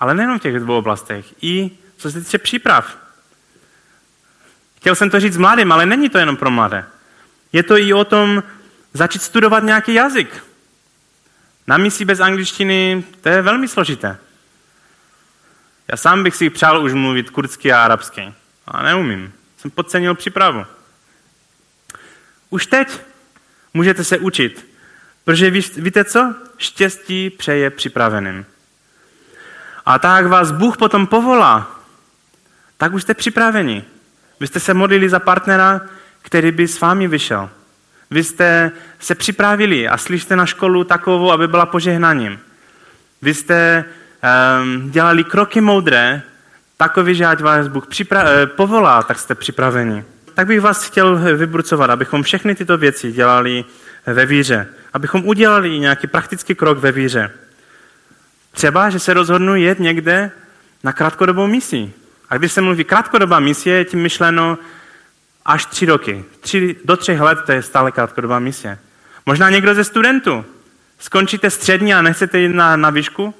ale nejenom v těch dvou oblastech. I co se týče příprav. Chtěl jsem to říct mladým, ale není to jenom pro mladé. Je to i o tom začít studovat nějaký jazyk. Na misi bez angličtiny to je velmi složité. Já sám bych si přál už mluvit kurdsky a arabsky. A neumím. Jsem podcenil přípravu. Už teď můžete se učit, protože ví, víte co? Štěstí přeje připraveným. A tak vás Bůh potom povolá, tak už jste připraveni. Vy jste se modlili za partnera, který by s vámi vyšel. Vy jste se připravili a slyšte na školu takovou, aby byla požehnáním. Vy jste um, dělali kroky moudré, takový, že ať vás Bůh připra- eh, povolá, tak jste připraveni. Tak bych vás chtěl vybrucovat, abychom všechny tyto věci dělali ve víře. Abychom udělali nějaký praktický krok ve víře. Třeba, že se rozhodnu jet někde na krátkodobou misi. A když se mluví krátkodobá misie, je tím myšleno až tři roky. Tři, do třech let to je stále krátkodobá misie. Možná někdo ze studentů. Skončíte střední a nechcete jít na, na výšku?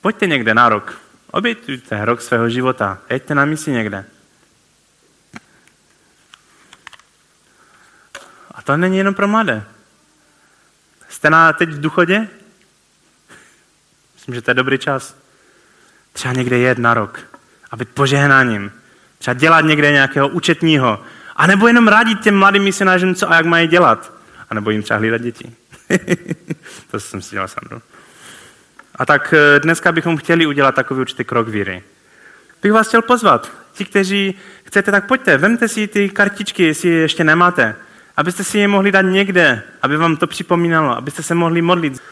Pojďte někde na rok. Obětujte rok svého života. Jeďte na misi někde. A to není jenom pro mladé. Jste na, teď v důchodě? Myslím, že to je dobrý čas. Třeba někde jet na rok a být požehnáním. Třeba dělat někde nějakého účetního. A nebo jenom radit těm mladým misionářům, co a jak mají dělat. A nebo jim třeba hlídat děti. to jsem si dělal sám. A tak eh, dneska bychom chtěli udělat takový určitý krok víry. Bych vás chtěl pozvat. Ti, kteří chcete, tak pojďte, vemte si ty kartičky, jestli je ještě nemáte, abyste si je mohli dát někde, aby vám to připomínalo, abyste se mohli modlit.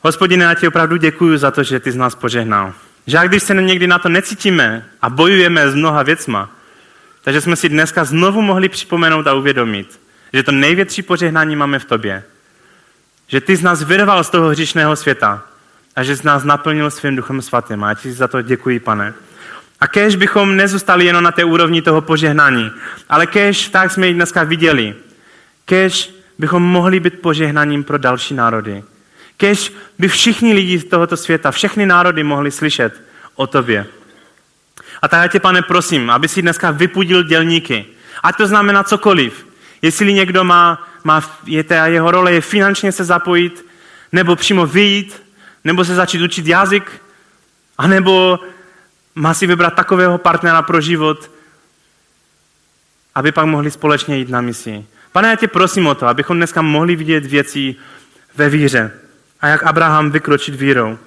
Hospodine, já ti opravdu děkuji za to, že ty z nás požehnal. Že když se někdy na to necítíme a bojujeme s mnoha věcma, takže jsme si dneska znovu mohli připomenout a uvědomit, že to největší požehnání máme v tobě. Že ty z nás vyrval z toho hříšného světa a že z nás naplnil svým duchem svatým. A já ti za to děkuji, pane. A kež bychom nezůstali jenom na té úrovni toho požehnání, ale kež, tak jsme ji dneska viděli, kež bychom mohli být požehnáním pro další národy. Kež by všichni lidi z tohoto světa, všechny národy mohli slyšet o tobě. A tak já tě, pane, prosím, aby si dneska vypudil dělníky. Ať to znamená cokoliv. Jestli někdo má, má je ta jeho role je finančně se zapojit, nebo přímo vyjít, nebo se začít učit jazyk, anebo má si vybrat takového partnera pro život, aby pak mohli společně jít na misi. Pane, já tě prosím o to, abychom dneska mohli vidět věci ve víře. A jak Abraham vykročit vírou.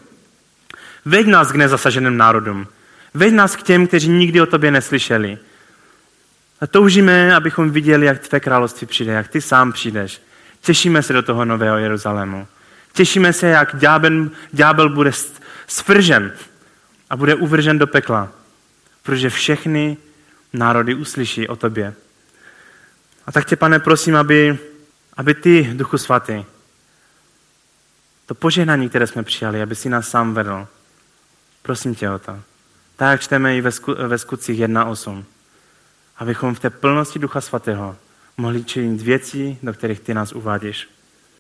Veď nás k nezasaženým národům. Veď nás k těm, kteří nikdy o tobě neslyšeli. A toužíme, abychom viděli, jak tvé království přijde, jak ty sám přijdeš. Těšíme se do toho nového Jeruzalému. Těšíme se, jak ďábel, ďábel bude svržen a bude uvržen do pekla, protože všechny národy uslyší o tobě. A tak tě, pane, prosím, aby, aby ty, Duchu Svatý, to požehnání, které jsme přijali, aby si nás sám vedl. Prosím tě o to. Tak, jak čteme i ve, sku, ve skutcích 1.8. Abychom v té plnosti Ducha Svatého mohli činit věci, do kterých ty nás uvádíš.